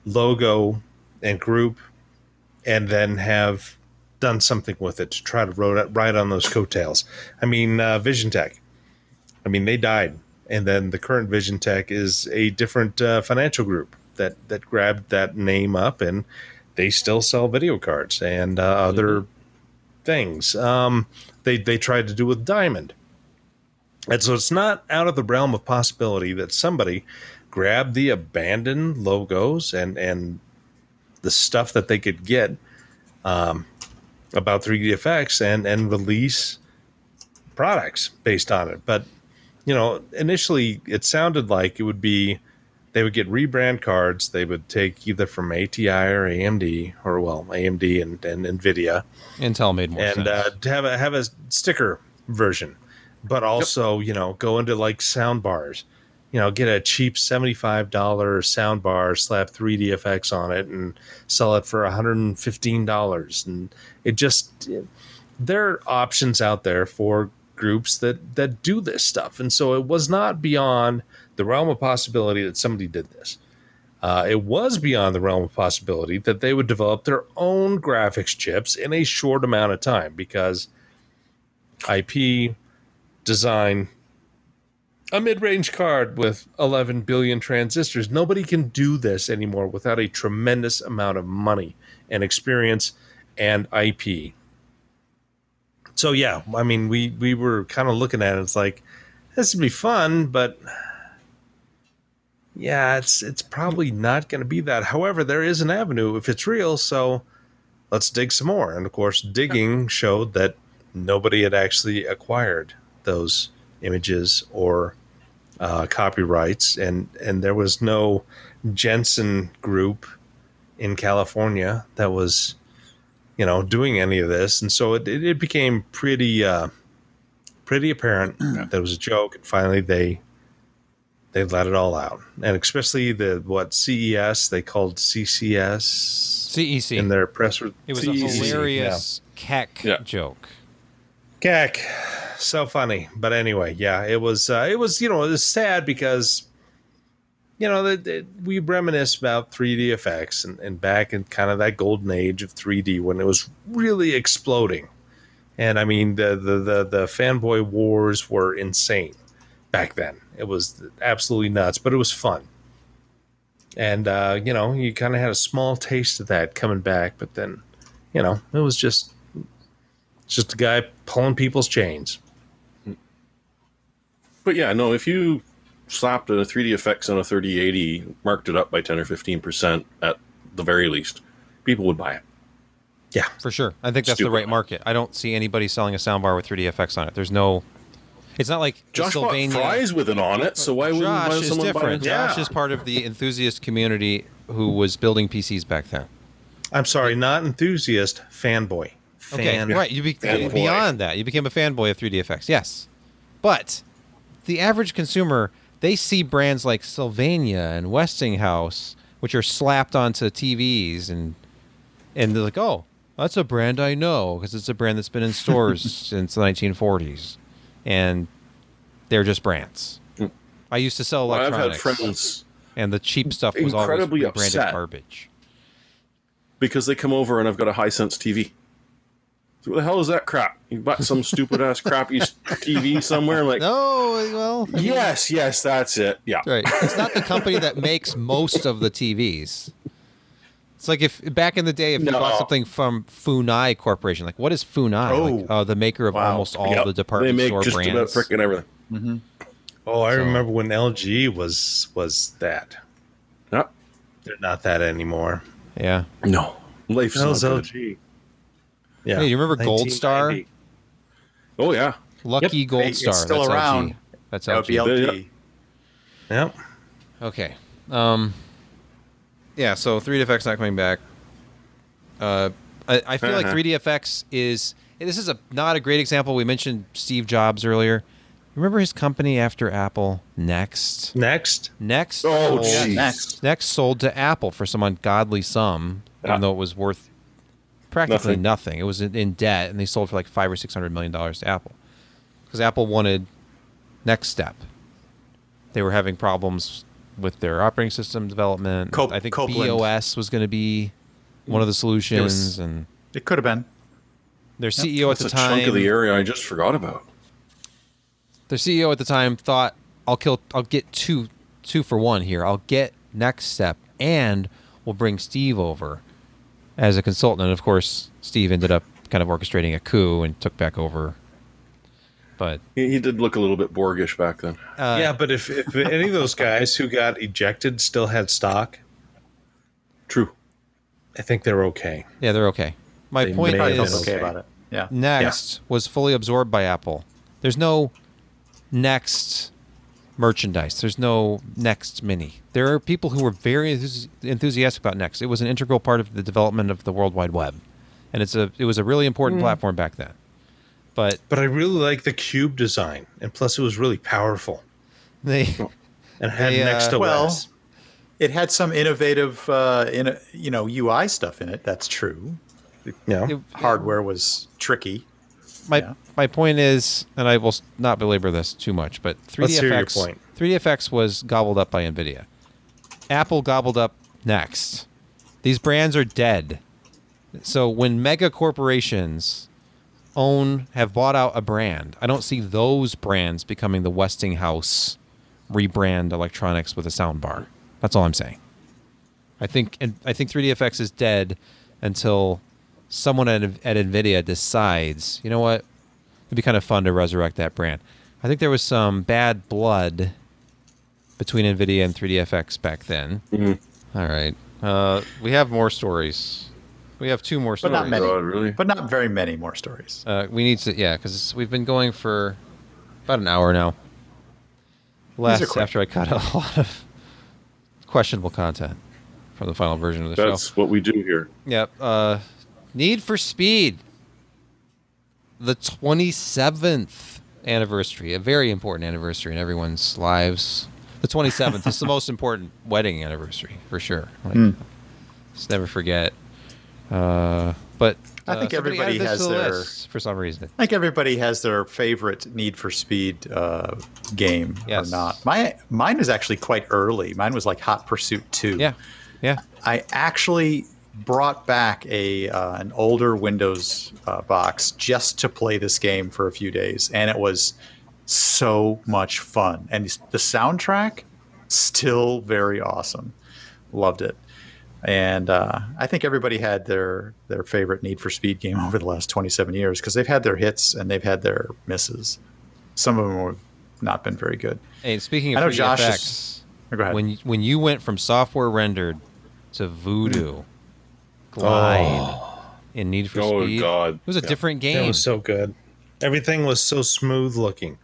logo and group, and then have done something with it to try to ride, ride on those coattails? I mean, uh, VisionTek. I mean, they died, and then the current VisionTek is a different uh, financial group that that grabbed that name up and they still sell video cards and uh, other things. Um, they they tried to do with Diamond, and so it's not out of the realm of possibility that somebody grabbed the abandoned logos and and the stuff that they could get um, about 3DFX and and release products based on it. But you know, initially it sounded like it would be they would get rebrand cards. They would take either from ATI or AMD, or well, AMD and, and Nvidia, intel made more and sense uh, to have a have a sticker version, but also you know go into like sound bars. You know, get a cheap seventy-five dollar sound bar, slap 3DFX on it, and sell it for one hundred and fifteen dollars. And it just there are options out there for groups that that do this stuff, and so it was not beyond the realm of possibility that somebody did this. Uh, it was beyond the realm of possibility that they would develop their own graphics chips in a short amount of time because IP, design, a mid range card with 11 billion transistors. Nobody can do this anymore without a tremendous amount of money and experience and IP. So, yeah, I mean, we, we were kind of looking at it. It's like, this would be fun, but yeah, it's it's probably not going to be that. However, there is an avenue if it's real. So let's dig some more. And of course, digging showed that nobody had actually acquired those images or uh, copyrights, and and there was no Jensen group in California that was, you know, doing any of this, and so it it, it became pretty uh, pretty apparent that it was a joke. And finally, they they let it all out, and especially the what CES they called CCS cec in their press. re- It was a CEC, hilarious keck Yeah. joke. yeah. Gak, so funny. But anyway, yeah, it was. Uh, it was you know it was sad because you know that that we reminisce about 3DFX and, and back in kind of that golden age of 3D when it was really exploding. And I mean the the the, the fanboy wars were insane back then. It was absolutely nuts, but it was fun. And uh, you know, you kind of had a small taste of that coming back, but then, you know, it was just just a guy pulling people's chains. But yeah, no, if you slapped a 3DFX on a 3080, marked it up by 10 or 15% at the very least, people would buy it. Yeah, For sure. I think that's the right market. I don't see anybody selling a soundbar with 3DFX on it. There's no. It's not like the Josh bought Sylvania. fries with it on it, so why wouldn't Josh why would is someone buy different. it? Josh Yeah. is part of the enthusiast community who was building PCs back then. I'm sorry, not enthusiast, fanboy. Okay, right. You be, Fanboy. beyond that, you became a fanboy of 3DFX. Yes, but the average consumer they see brands like Sylvania and Westinghouse, which are slapped onto TVs, and and they're like, oh, that's a brand I know because it's a brand that's been in stores since the 1940s, and they're just brands. Mm. I used to sell Well, I've electronics, had friends and the cheap stuff was always incredibly rebranded upset. garbage. because they come over and I've got a Hisense TV. So what the hell is that crap? You bought some stupid ass crappy TV somewhere? I'm Like, No, well, I mean- yes, yes, that's it. Yeah. Right. It's not the company that makes most of the TVs. It's like if back in the day, if you bought something from Funai Corporation, like what is Funai? Oh. like, uh, the maker of Wow. almost all Yep. the department they make store just brands. about freaking everything. Oh, I So- remember when LG was was that. Yep. They're not that anymore. yeah. No. Life's That was not good. LG. Yeah. Hey, you remember Gold Star? Oh yeah. Lucky Gold It's Star. still That's around. LG. That's That would be LG. LG. Yep. Okay. Um. Yeah. So 3DFX not coming back. Uh, I, I feel like Uh-huh. 3DFX is. This is a not a great example. We mentioned Steve Jobs earlier. Remember his company after Apple, Next. Next. Next. Oh, sold- jeez. Next. Next sold to Apple for some ungodly sum, Yeah. even though it was worth practically nothing. Nothing. It was in, in debt, and they sold for like five or six hundred million dollars to Apple because Apple wanted NeXTSTEP. They were having problems with their operating system development. Cop- I think Copeland. BeOS was going to be one of the mm. solutions, was- and It could have been. their CEO at That's the a time, chunk of the area I just forgot about. their CEO at the time thought, "I'll kill, I'll get two, two for one here. I'll get NeXTSTEP, and we'll bring Steve over as a consultant." And of course, Steve ended up kind of orchestrating a coup and took back over. But He, he did look a little bit Borgish back then. uh, yeah, but if, if any of those guys who got ejected still had stock, True. I think they're okay. yeah, they're okay. My They point may Probably have is, okay okay. about it. Yeah. Next was fully absorbed by Apple. There's no Next merchandise. There's no Next Mini. There are people who were very enthusiastic about Next. It was an integral part of the development of the World Wide Web, and it's a it was a really important platform back then. But But I really like the cube design, and plus it was really powerful they and had They, uh, next OS. well, It had some innovative, uh, in you know, UI stuff in it. That's true. yeah. it- Hardware was tricky. my Yeah. my point is, and I will not belabor this too much, but 3DFX Let's hear your 3DFX was gobbled up by Nvidia. Apple gobbled up Next. These brands are dead. So when mega corporations own have bought out a brand, I don't see those brands becoming the Westinghouse rebrand electronics with a sound bar. That's all I'm saying. I think and I think 3DFX is dead until someone at, at Nvidia decides, you know what, it'd be kind of fun to resurrect that brand. I think there was some bad blood between Nvidia and 3DFX back then. All right, uh, we have more stories. We have two more stories. But stories. not many. God, really? But not very many more stories. Uh, we need to, yeah, because we've been going for about an hour now. Last after I cut a lot of questionable content from the final version of the show. That's what we do here. Yep. Uh, Need for Speed. The 27th anniversary, a very important anniversary in everyone's lives. The 27th is the most important wedding anniversary for sure. Like, Hmm. Just never forget. Uh, but I uh, think everybody has their- for some reason. I think everybody has their favorite Need for Speed uh, game Yes. or not. My mine was actually quite early. Mine was like Hot Pursuit Two. Yeah. Yeah. I actually brought back a uh, an older Windows uh, box just to play this game for a few days, and it was so much fun. And the soundtrack still very awesome. Loved it. And uh, I think everybody had their their favorite Need for Speed game over the last 27 years because they've had their hits and they've had their misses. Some of them have not been very good. Hey, speaking I of know Josh 3DFX, is- Oh, Go ahead. when when you went from software rendered to Voodoo, Glide, in Need for Oh, Speed, God. it was a Yeah. different It was so good. Everything was so smooth looking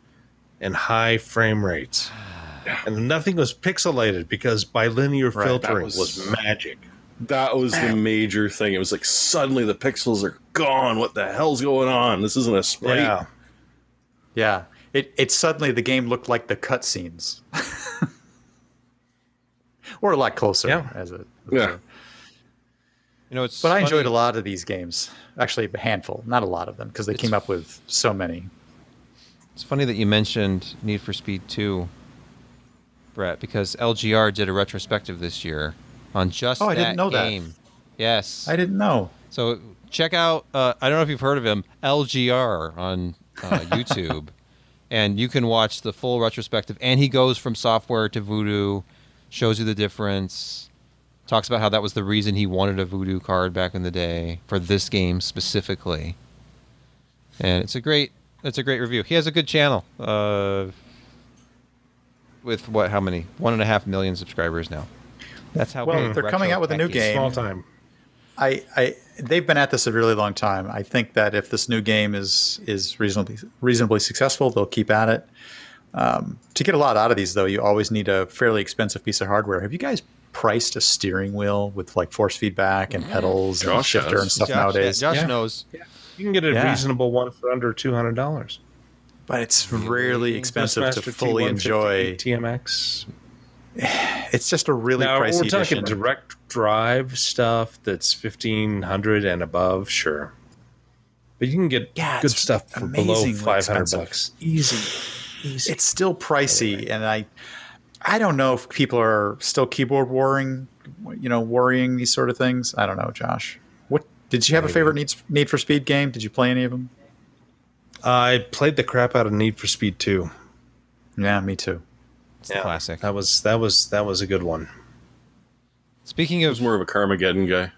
and high frame rates. And nothing was pixelated because bilinear Right, filtering was- was, magic. That was the major thing. It was like suddenly the pixels are gone. What the hell's going on? This isn't a sprite. Yeah. Yeah. It, it suddenly the game looked like the cutscenes. or a lot closer. Yeah. As a, Yeah. You know, it's But I enjoyed a lot of these games. Actually, a handful, not a lot of them, because they It's- came up with so many. It's funny that you mentioned Need for Speed 2, Brett, because LGR did a retrospective this year on just Oh, I didn't know that. game. Yes. I didn't know. So check out. Uh, I don't know if you've heard of him, LGR on uh, YouTube, and you can watch the full retrospective. And he goes from software to Voodoo, shows you the difference, talks about how that was the reason he wanted a Voodoo card back in the day for this game specifically. And it's a great, it's a great review. He has a good channel. Uh, with what? How many? One and a half million subscribers now. That's how Well, they're coming out with a new game. Small time. I, I they've been at this a really long time. I think that if this new game is is reasonably reasonably successful, they'll keep at it. Um, to get a lot out of these, though, you always need a fairly expensive piece of hardware. Have you guys priced a steering wheel with like force feedback and pedals and shifter has. and stuff Josh, nowadays? Josh Yeah. knows. You can get a Yeah. reasonable one for under two hundred dollars. But it's really expensive to fully enjoy. TMX. It's just a really now pricey we're talking edition. direct drive stuff that's fifteen hundred and above, sure. But you can get Yeah, good stuff for below five hundred bucks. Easy. Easy. it's still pricey and i i don't know if people are still keyboard warring you know worrying these sort of things i don't know josh what did you have a favorite need, need for speed game did you play any of them I played the crap out of Need for Speed 2. yeah me too It's the classic. That was that was that was a good one. Speaking I of was more of a Carmageddon guy.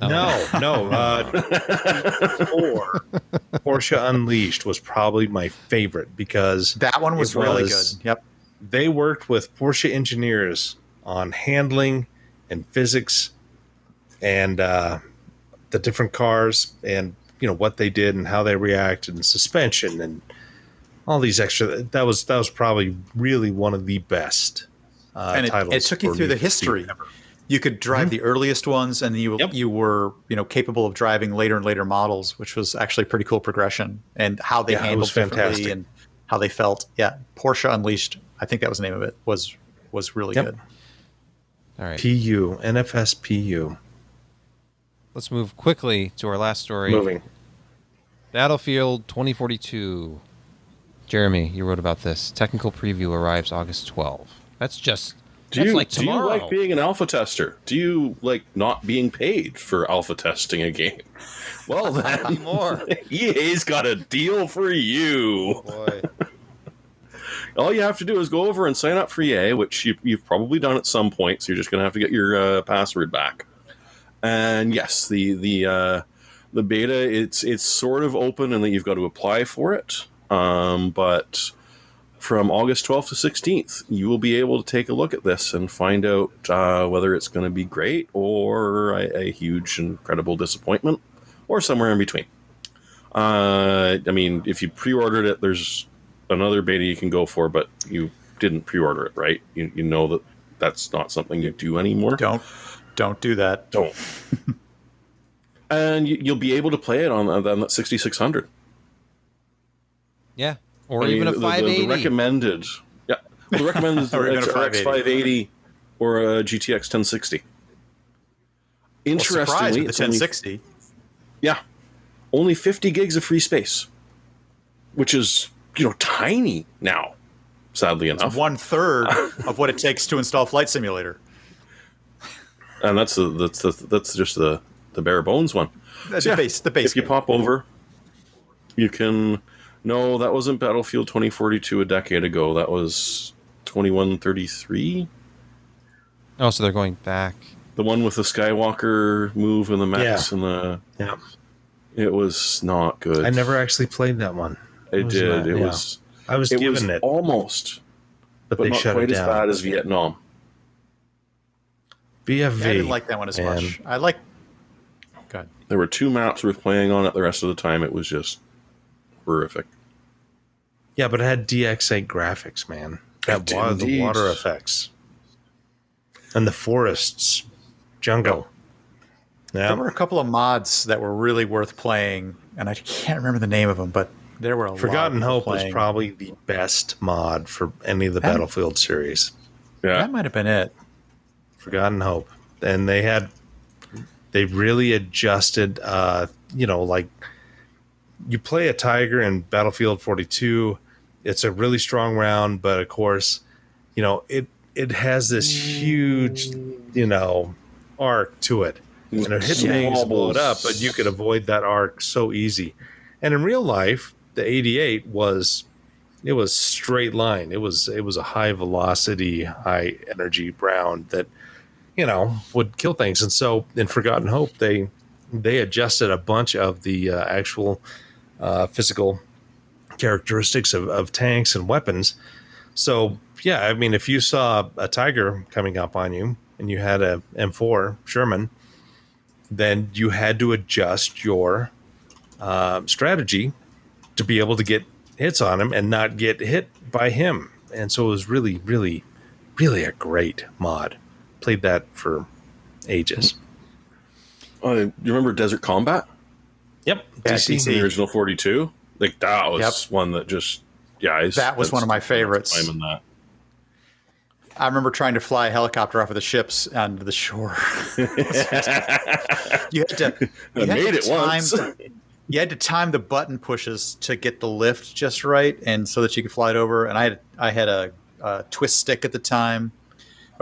No, no. Uh, four, Porsche Unleashed was probably my favorite because that one was It really good yep they worked with Porsche engineers on handling and physics and uh, the different cars and you know what they did and how they reacted and suspension and all these extra. That was that was probably really one of the best. Uh, and it, titles it took you through the Need for Speed history ever. you could drive the earliest ones and you Yep. you were you know capable of driving later and later models which was actually a pretty cool progression and how they Yeah, it handled was differently fantastic. and how they felt yeah porsche unleashed i think that was the name of it was was really Yep. good all right, PU NFS PU let's move quickly to our last story. moving. Battlefield 2042. Jeremy, you wrote about this. Technical preview arrives August 12. That's just Do that's you like do you like being an alpha tester? Do you like not being paid for alpha testing a game? Well then, More. EA's got a deal for you. Boy. All you have to do is go over and sign up for EA, which you, you've probably done at some point. So you're just going to have to get your uh, password back. And yes, the the uh, the beta it's it's sort of open, and that you've got to apply for it. Um, but from August 12th to 16th, you will be able to take a look at this and find out uh, whether it's going to be great or a, a huge, incredible disappointment, or somewhere in between. Uh, I mean, if you pre-ordered it, there's another beta you can go for, but you didn't pre-order it, right? You, you know that that's not something you do anymore. don't don't do that Don't. and you, you'll be able to play it on, on that 6600. Yeah. Or I mean, even a the- the- 580. The, recommended, yeah, the recommended is Or even a RX 580. 580 or a GTX 1060. Interestingly, surprise with the it's only- 1060 yeah, only 50 gigs of free space, which is you know tiny now. Sadly enough, one third of what it takes to install flight simulator and that's the that's the that's just the the bare bones one. that's So, the base the base if you pop over, you can. No, that wasn't Battlefield 2042 a decade ago. That was 2133. oh, so they're going back. The one with the Skywalker move and the mechs Yeah. and the. Yeah, It was not good. I never actually played that one. It did. not- it yeah. was. I was It given was it, almost, but, but they not shut quite it as bad as Vietnam. BFV. I didn't like that one as man. much. I like. God, There were two maps worth playing on it. The rest of the time, it was just horrific. Yeah, but it had DX8 graphics, man. That It did was the water effects and the forests, jungle. there were a couple of mods that were really worth playing, and I can't remember the name of them, but there were a Forgotten lot of Hope people was probably the best mod for any of the That- Battlefield series. Yeah, That might have been it. Forgotten Hope, and they had they really adjusted. Uh, you know, like you play a Tiger in Battlefield 42. It's a really strong round, but of course, you know it it has this huge, you know, arc to it, and it hits things blow it up. But you could avoid that arc so easy. And in real life, the 88 was it was straight line. It was it was a high velocity, high energy round that you know would kill things. And so in Forgotten Hope, they they adjusted a bunch of the uh, actual uh, physical characteristics of, of tanks and weapons. So yeah, I mean, if you saw a tiger coming up on you and you had a M4 Sherman, then you had to adjust your uh, strategy to be able to get hits on him and not get hit by him. And so it was really, really, really a great mod. Played that for ages. Uh, you remember Desert Combat? Yep. Yeah, DC. DC. The original 42? Like, that was Yep. one that just, yeah. I That was one of my so much favorites. In that. I remember trying to fly a helicopter off of the ships onto the shore. you had to. I You had made to it time once. the- you had to time the button pushes to get the lift just right, and so that you could fly it over. And I had I had a, a twist stick at the time,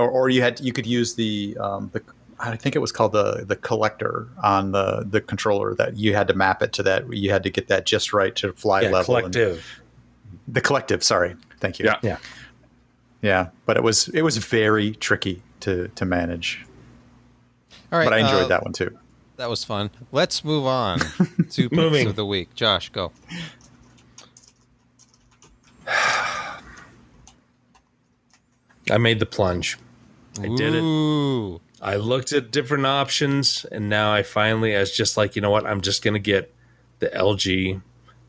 or, or you had you could use the um, the I think it was called the the collector on the the controller that you had to map it to that. You had to get that just right to fly Yeah, level. and- collective. the collective. Sorry, thank you. Yeah. Yeah. yeah, but it was it was very tricky to to manage. All right, but I enjoyed uh, that one too. That was fun. Let's move on to picks Moving. of the week. Josh, go. I made the plunge. I did it. I looked at different options, and now I finally, I was just like, you know what? I'm just going to get the LG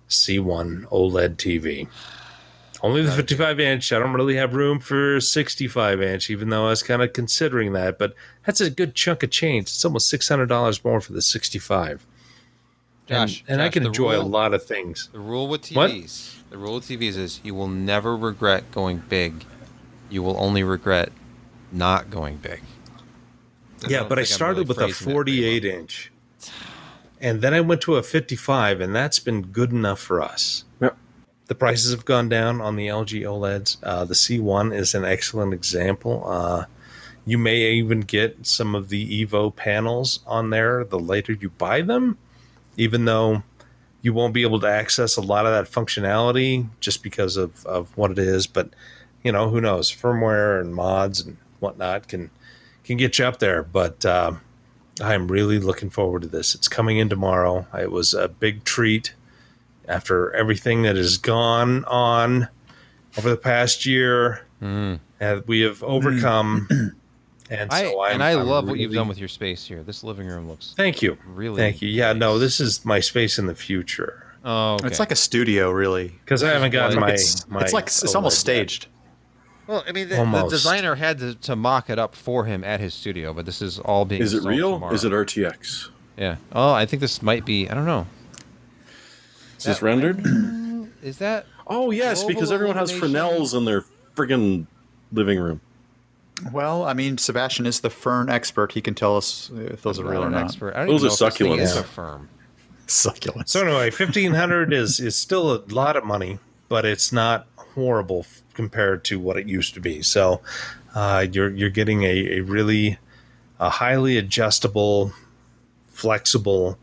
C1 OLED TV. Only the 55 inch. I don't really have room for 65 inch, even though I was kind of considering that. But that's a good chunk of change. It's almost $600 more for the 65. Josh, and I Josh, can the enjoy a lot of things. The rule with TVs, What? the rule with TVs is you will never regret going big. You will only regret not going big. yeah, but I started really with a phrasing that very 48 well. inch. And then I went to a 55, and that's been good enough for us. Yep. The prices have gone down on the LG OLEDs. Uh, the C1 is an excellent example. Uh, you may even get some of the Evo panels on there the later you buy them, even though you won't be able to access a lot of that functionality just because of, of what it is. But, you know, who knows? Firmware and mods and whatnot can can get you up there. But uh, I'm really looking forward to this. It's coming in tomorrow. It was a big treat after everything that has gone on over the past year. Mm. And we have overcome. and I so I'm, and I I'm love what you've done with your space here. This living room looks Thank you. really. Thank you. Yeah, no, this is my space in the future Oh, okay. It's like a studio, really. because I haven't gotten Like my. it's, my it's like it's almost staged. Well, I mean, the, the designer had to, to mock it up for him at his studio, but this is all being. Is it real? tomorrow. Is it RTX? Yeah. Oh, I think this might be. I don't know. Is this rendered? Is that? Oh yes, because everyone has illumination. Fresnels in their friggin' living room. Well, I mean, Sebastian is the fern expert. He can tell us if those are real or not. expert. I don't Those even are know if this thing succulents. is Yeah. a firm. Succulents. So anyway, fifteen hundred is is still a lot of money, but it's not horrible f- compared to what it used to be. So uh, you're you're getting a, a really a highly adjustable, flexible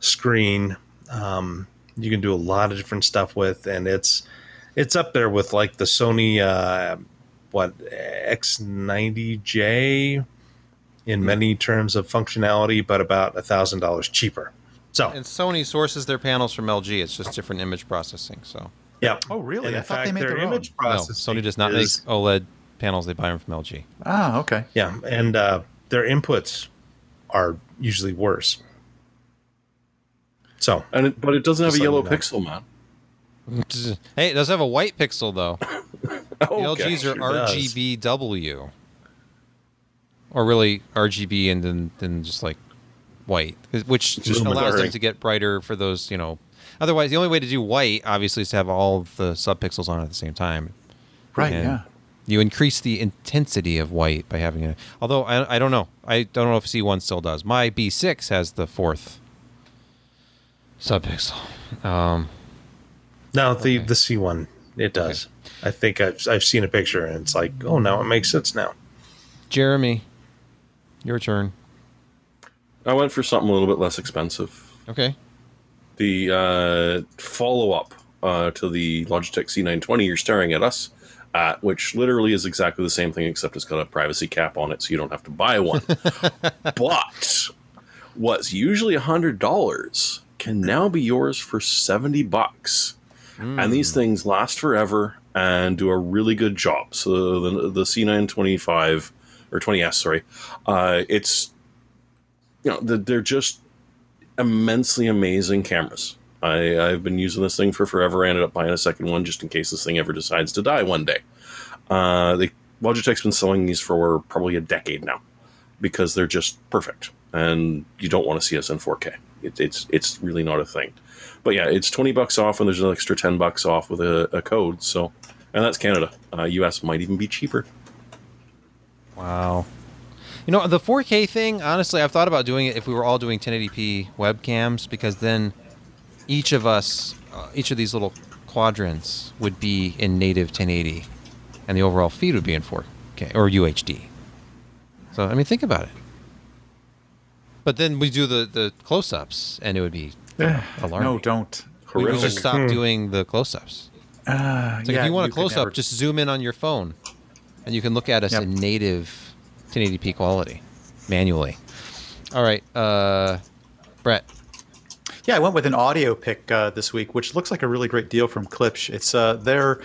screen. Um, you can do a lot of different stuff with, and it's it's up there with like the Sony uh, what X90J in many terms of functionality, but about a thousand dollars cheaper. So And Sony sources their panels from LG. It's just different image processing. So Yeah. Oh, really? And I in thought they fact, made their their own. image no, processing. Sony does not is- make OLED panels. They buy them from LG. Ah, okay. Yeah, and uh, their inputs are usually worse. So And it, but it doesn't have a yellow pixel, man. Hey, it does have a white pixel though. The Oh, okay. LGs are sure does. RGBW, or really RGB and then then just like white, which Just allows them to get brighter for those you know. Otherwise, the only way to do white obviously is to have all of the subpixels on at the same time. Right. And yeah. You increase the intensity of white by having it. Although I, I don't know. I don't know if C1 still does. My B6 has the fourth subpixel. Um, No, the Okay. the C one it does. I think I've I've seen a picture and it's like, oh, now it makes sense now. Jeremy, your turn. I went for something a little bit less expensive. Okay. The uh, follow up uh, to the Logitech C920 you're staring at us at, which literally is exactly the same thing except it's got a privacy cap on it, so you don't have to buy one. but what's usually hundred dollars can now be yours for seventy bucks, and these things last forever and do a really good job. So the the C925 or 20s, sorry, uh, it's you know they're just immensely amazing cameras. I, I've been using this thing for forever. I ended up buying a second one just in case this thing ever decides to die one day. Uh, the Logitech's been selling these for probably a decade now because they're just perfect, and you don't want to see us in 4K. It, it's it's really not a thing. But yeah, it's 20 bucks off, and there's an extra 10 bucks off with a, a code. So, and that's Canada. Uh, US might even be cheaper. Wow. You know, the 4K thing, honestly, I've thought about doing it if we were all doing 1080p webcams because then each of us, uh, each of these little quadrants would be in native 1080 and the overall feed would be in 4K or UHD. So, I mean, think about it. But then we do the, the close ups and it would be alarming. No, don't. We would just stop doing the close ups. Uh, It's like if you want a close up, just zoom in on your phone, and you can look at us Yep. in native 1080p quality manually. All right, uh, Brett. Yeah, I went with an audio pick uh, this week, which looks like a really great deal from Klipsch. It's uh, their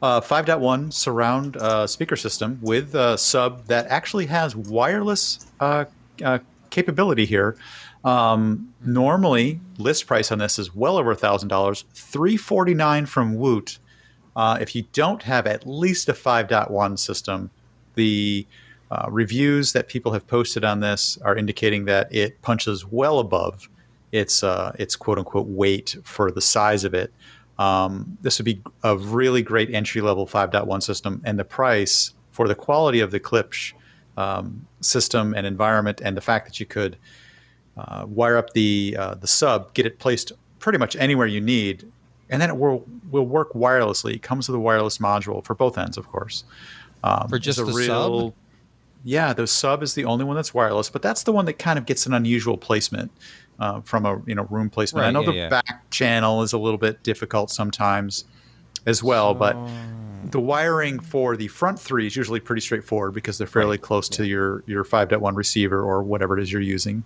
uh, 5.1 surround uh, speaker system with a sub that actually has wireless uh, uh, capability here. Um, normally, list price on this is well over thousand dollars, three forty nine from Woot. Uh, if you don't have at least a 5.1 system, the uh, reviews that people have posted on this are indicating that it punches well above its uh, its quote unquote weight for the size of it. Um, this would be a really great entry level 5.1 system, and the price for the quality of the Klipsch um, system and environment, and the fact that you could uh, wire up the uh, the sub, get it placed pretty much anywhere you need, and then it will will work wirelessly. It comes with a wireless module for both ends, of course. Um, For just the sub? Yeah, the sub is the only one that's wireless, but that's the one that kind of gets an unusual placement uh, from a you know room placement. I know yeah, the yeah. back channel is a little bit difficult sometimes as well, but the wiring for the front three is usually pretty straightforward because they're fairly close to your your 5.1 receiver or whatever it is you're using.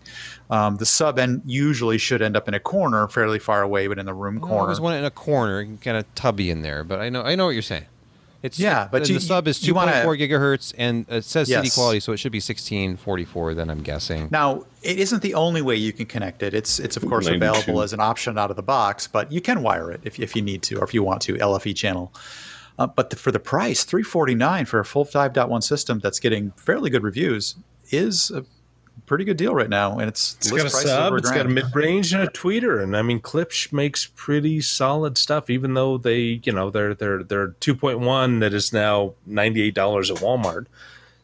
Um, the sub end usually should end up in a corner, fairly far away, but in the room No, corner. there's one in a corner, kind of tubby in there, but I know I know what you're saying. It's Yeah, but the, you- the sub is you wanna- 2.4 gigahertz, and it says CD quality, so it should be 1644. Then I'm guessing. Now, it isn't the only way you can connect it. It's it's of course 92. available as an option out of the box, but you can wire it if, if you need to or if you want to LFE channel. Uh, but the, for the price, three forty nine for a full 5.1 system that's getting fairly good reviews is a pretty good deal right now, and it's It's got a sub, it's got a mid range and a tweeter, and I mean Klipsch makes pretty solid stuff. Even though they, you know, they're they're they're two point one that is now ninety eight dollars at Walmart,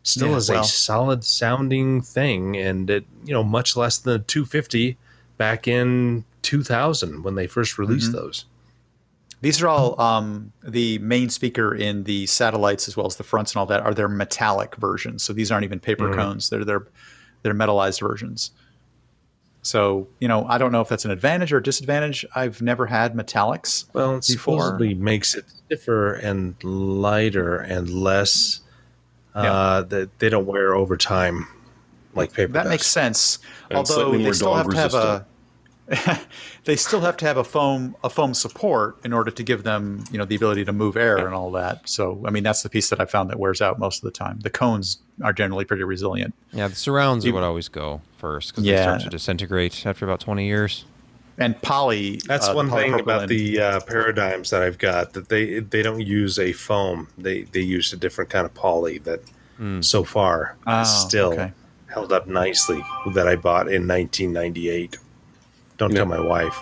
still Yeah, is well. a solid sounding thing, and it you know much less than two fifty back in two thousand when they first released Mm-hmm. those. These are all um, the main speaker in the satellites as well as the fronts and all that are their metallic versions. So these aren't even paper Mhm. cones; they're they're they're metallized versions. So you know, I don't know if that's an advantage or disadvantage. I've never had metallics. Well, it Before- supposedly makes it stiffer and lighter and less. Uh, that they don't wear over time like paper. That does. makes sense. And Although they still have dog to have a they still have to have a foam a foam support in order to give them you know the ability to move air and all that. So I mean that's the piece that I found that wears out most of the time. The cones are generally pretty resilient. Yeah, the surrounds You- would always go first because they start to disintegrate after about 20 years. And poly. That's uh, one thing about the uh, paradigms that I've got that they they don't use a foam. They they use a different kind of poly that so far Oh, still okay. held up nicely that I bought in 1998. Don't Yeah. tell my wife.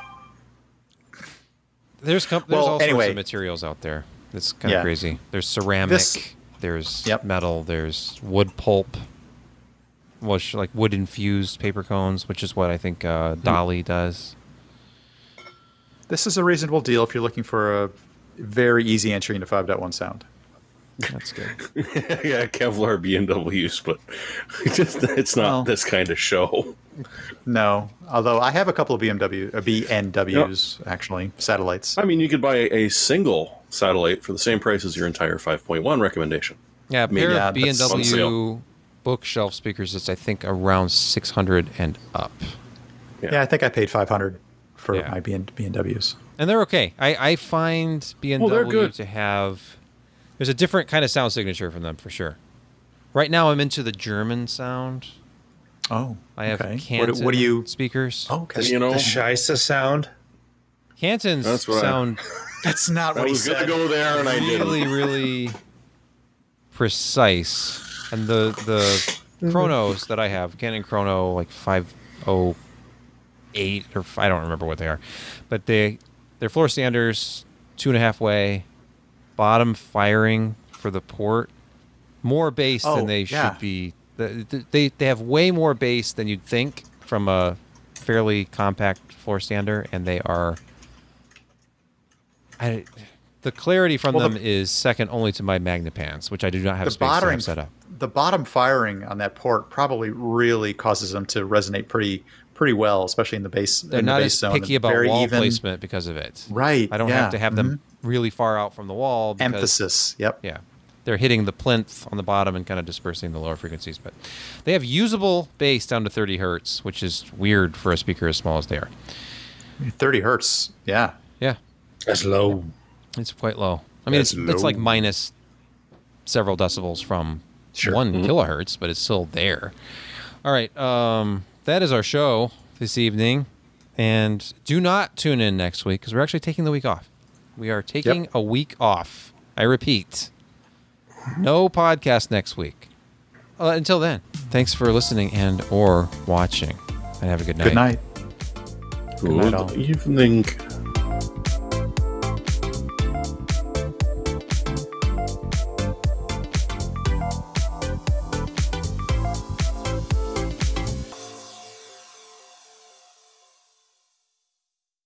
There's com- there's Well, all sorts anyway. of materials out there. It's kind of crazy. There's ceramic. This- there's Yep. metal, there's wood pulp, which like wood infused paper cones, which is what I think uh, DALI does. This is a reasonable deal if you're looking for a very easy entry into 5.1 sound. That's good. yeah, Kevlar BMWs, but just, it's not Well- this kind of show. No, although I have a couple of BMW, uh, B&Ws actually, satellites. I mean, you could buy a single satellite for the same price as your entire 5.1 recommendation. Yeah, a Maybe pair Yeah, of that's on B&W sale. bookshelf speakers is I think around 600 and up. Yeah, I think I paid 500 for Yeah. my BN, B&Ws. And they're okay. I, I find BMW they're good. to have there's a different kind of sound signature from them for sure. Right now I'm into the German sound. Oh, I have okay. Canton What, what do you? speakers. Oh, okay. You know, the Shisa sound. Canton's That's what I- sound That's not what he was going to go there and I didn't. really, really precise. And the the mm-hmm. chronos that I have, Canton Chrono like five oh eight or I don't remember what they are, but they they're floor standers, two and a half way, bottom firing for the port, more bass Oh, than they yeah. should be. The- the- They they have way more bass than you'd think from a fairly compact floor stander, and they are. I, the clarity from Well, them the- is second only to my Magnepans, which I do not have the space to bottom have set up. the bottom firing on that port probably really causes them to resonate pretty pretty well, especially in the bass. They're in not the bass as zone. picky about Very wall even placement because of it. Right, I don't yeah, have to have them mm-hmm. really far out from the wall. Because, Emphasis. Yep. Yeah. They're hitting the plinth on the bottom and kind of dispersing the lower frequencies. But they have usable bass down to 30 hertz, which is weird for a speaker as small as they are. 30 hertz. Yeah. Yeah. That's low. It's quite low. I mean, it's, That's it's like minus several decibels from Sure. one kilohertz, but it's still there. All right, um, that is our show this evening, and do not tune in next week because we're actually taking the week off. We are taking a week off. I repeat, no podcast next week. Uh, until then, thanks for listening and or watching, and have a good night. Good night. Good night, all. evening.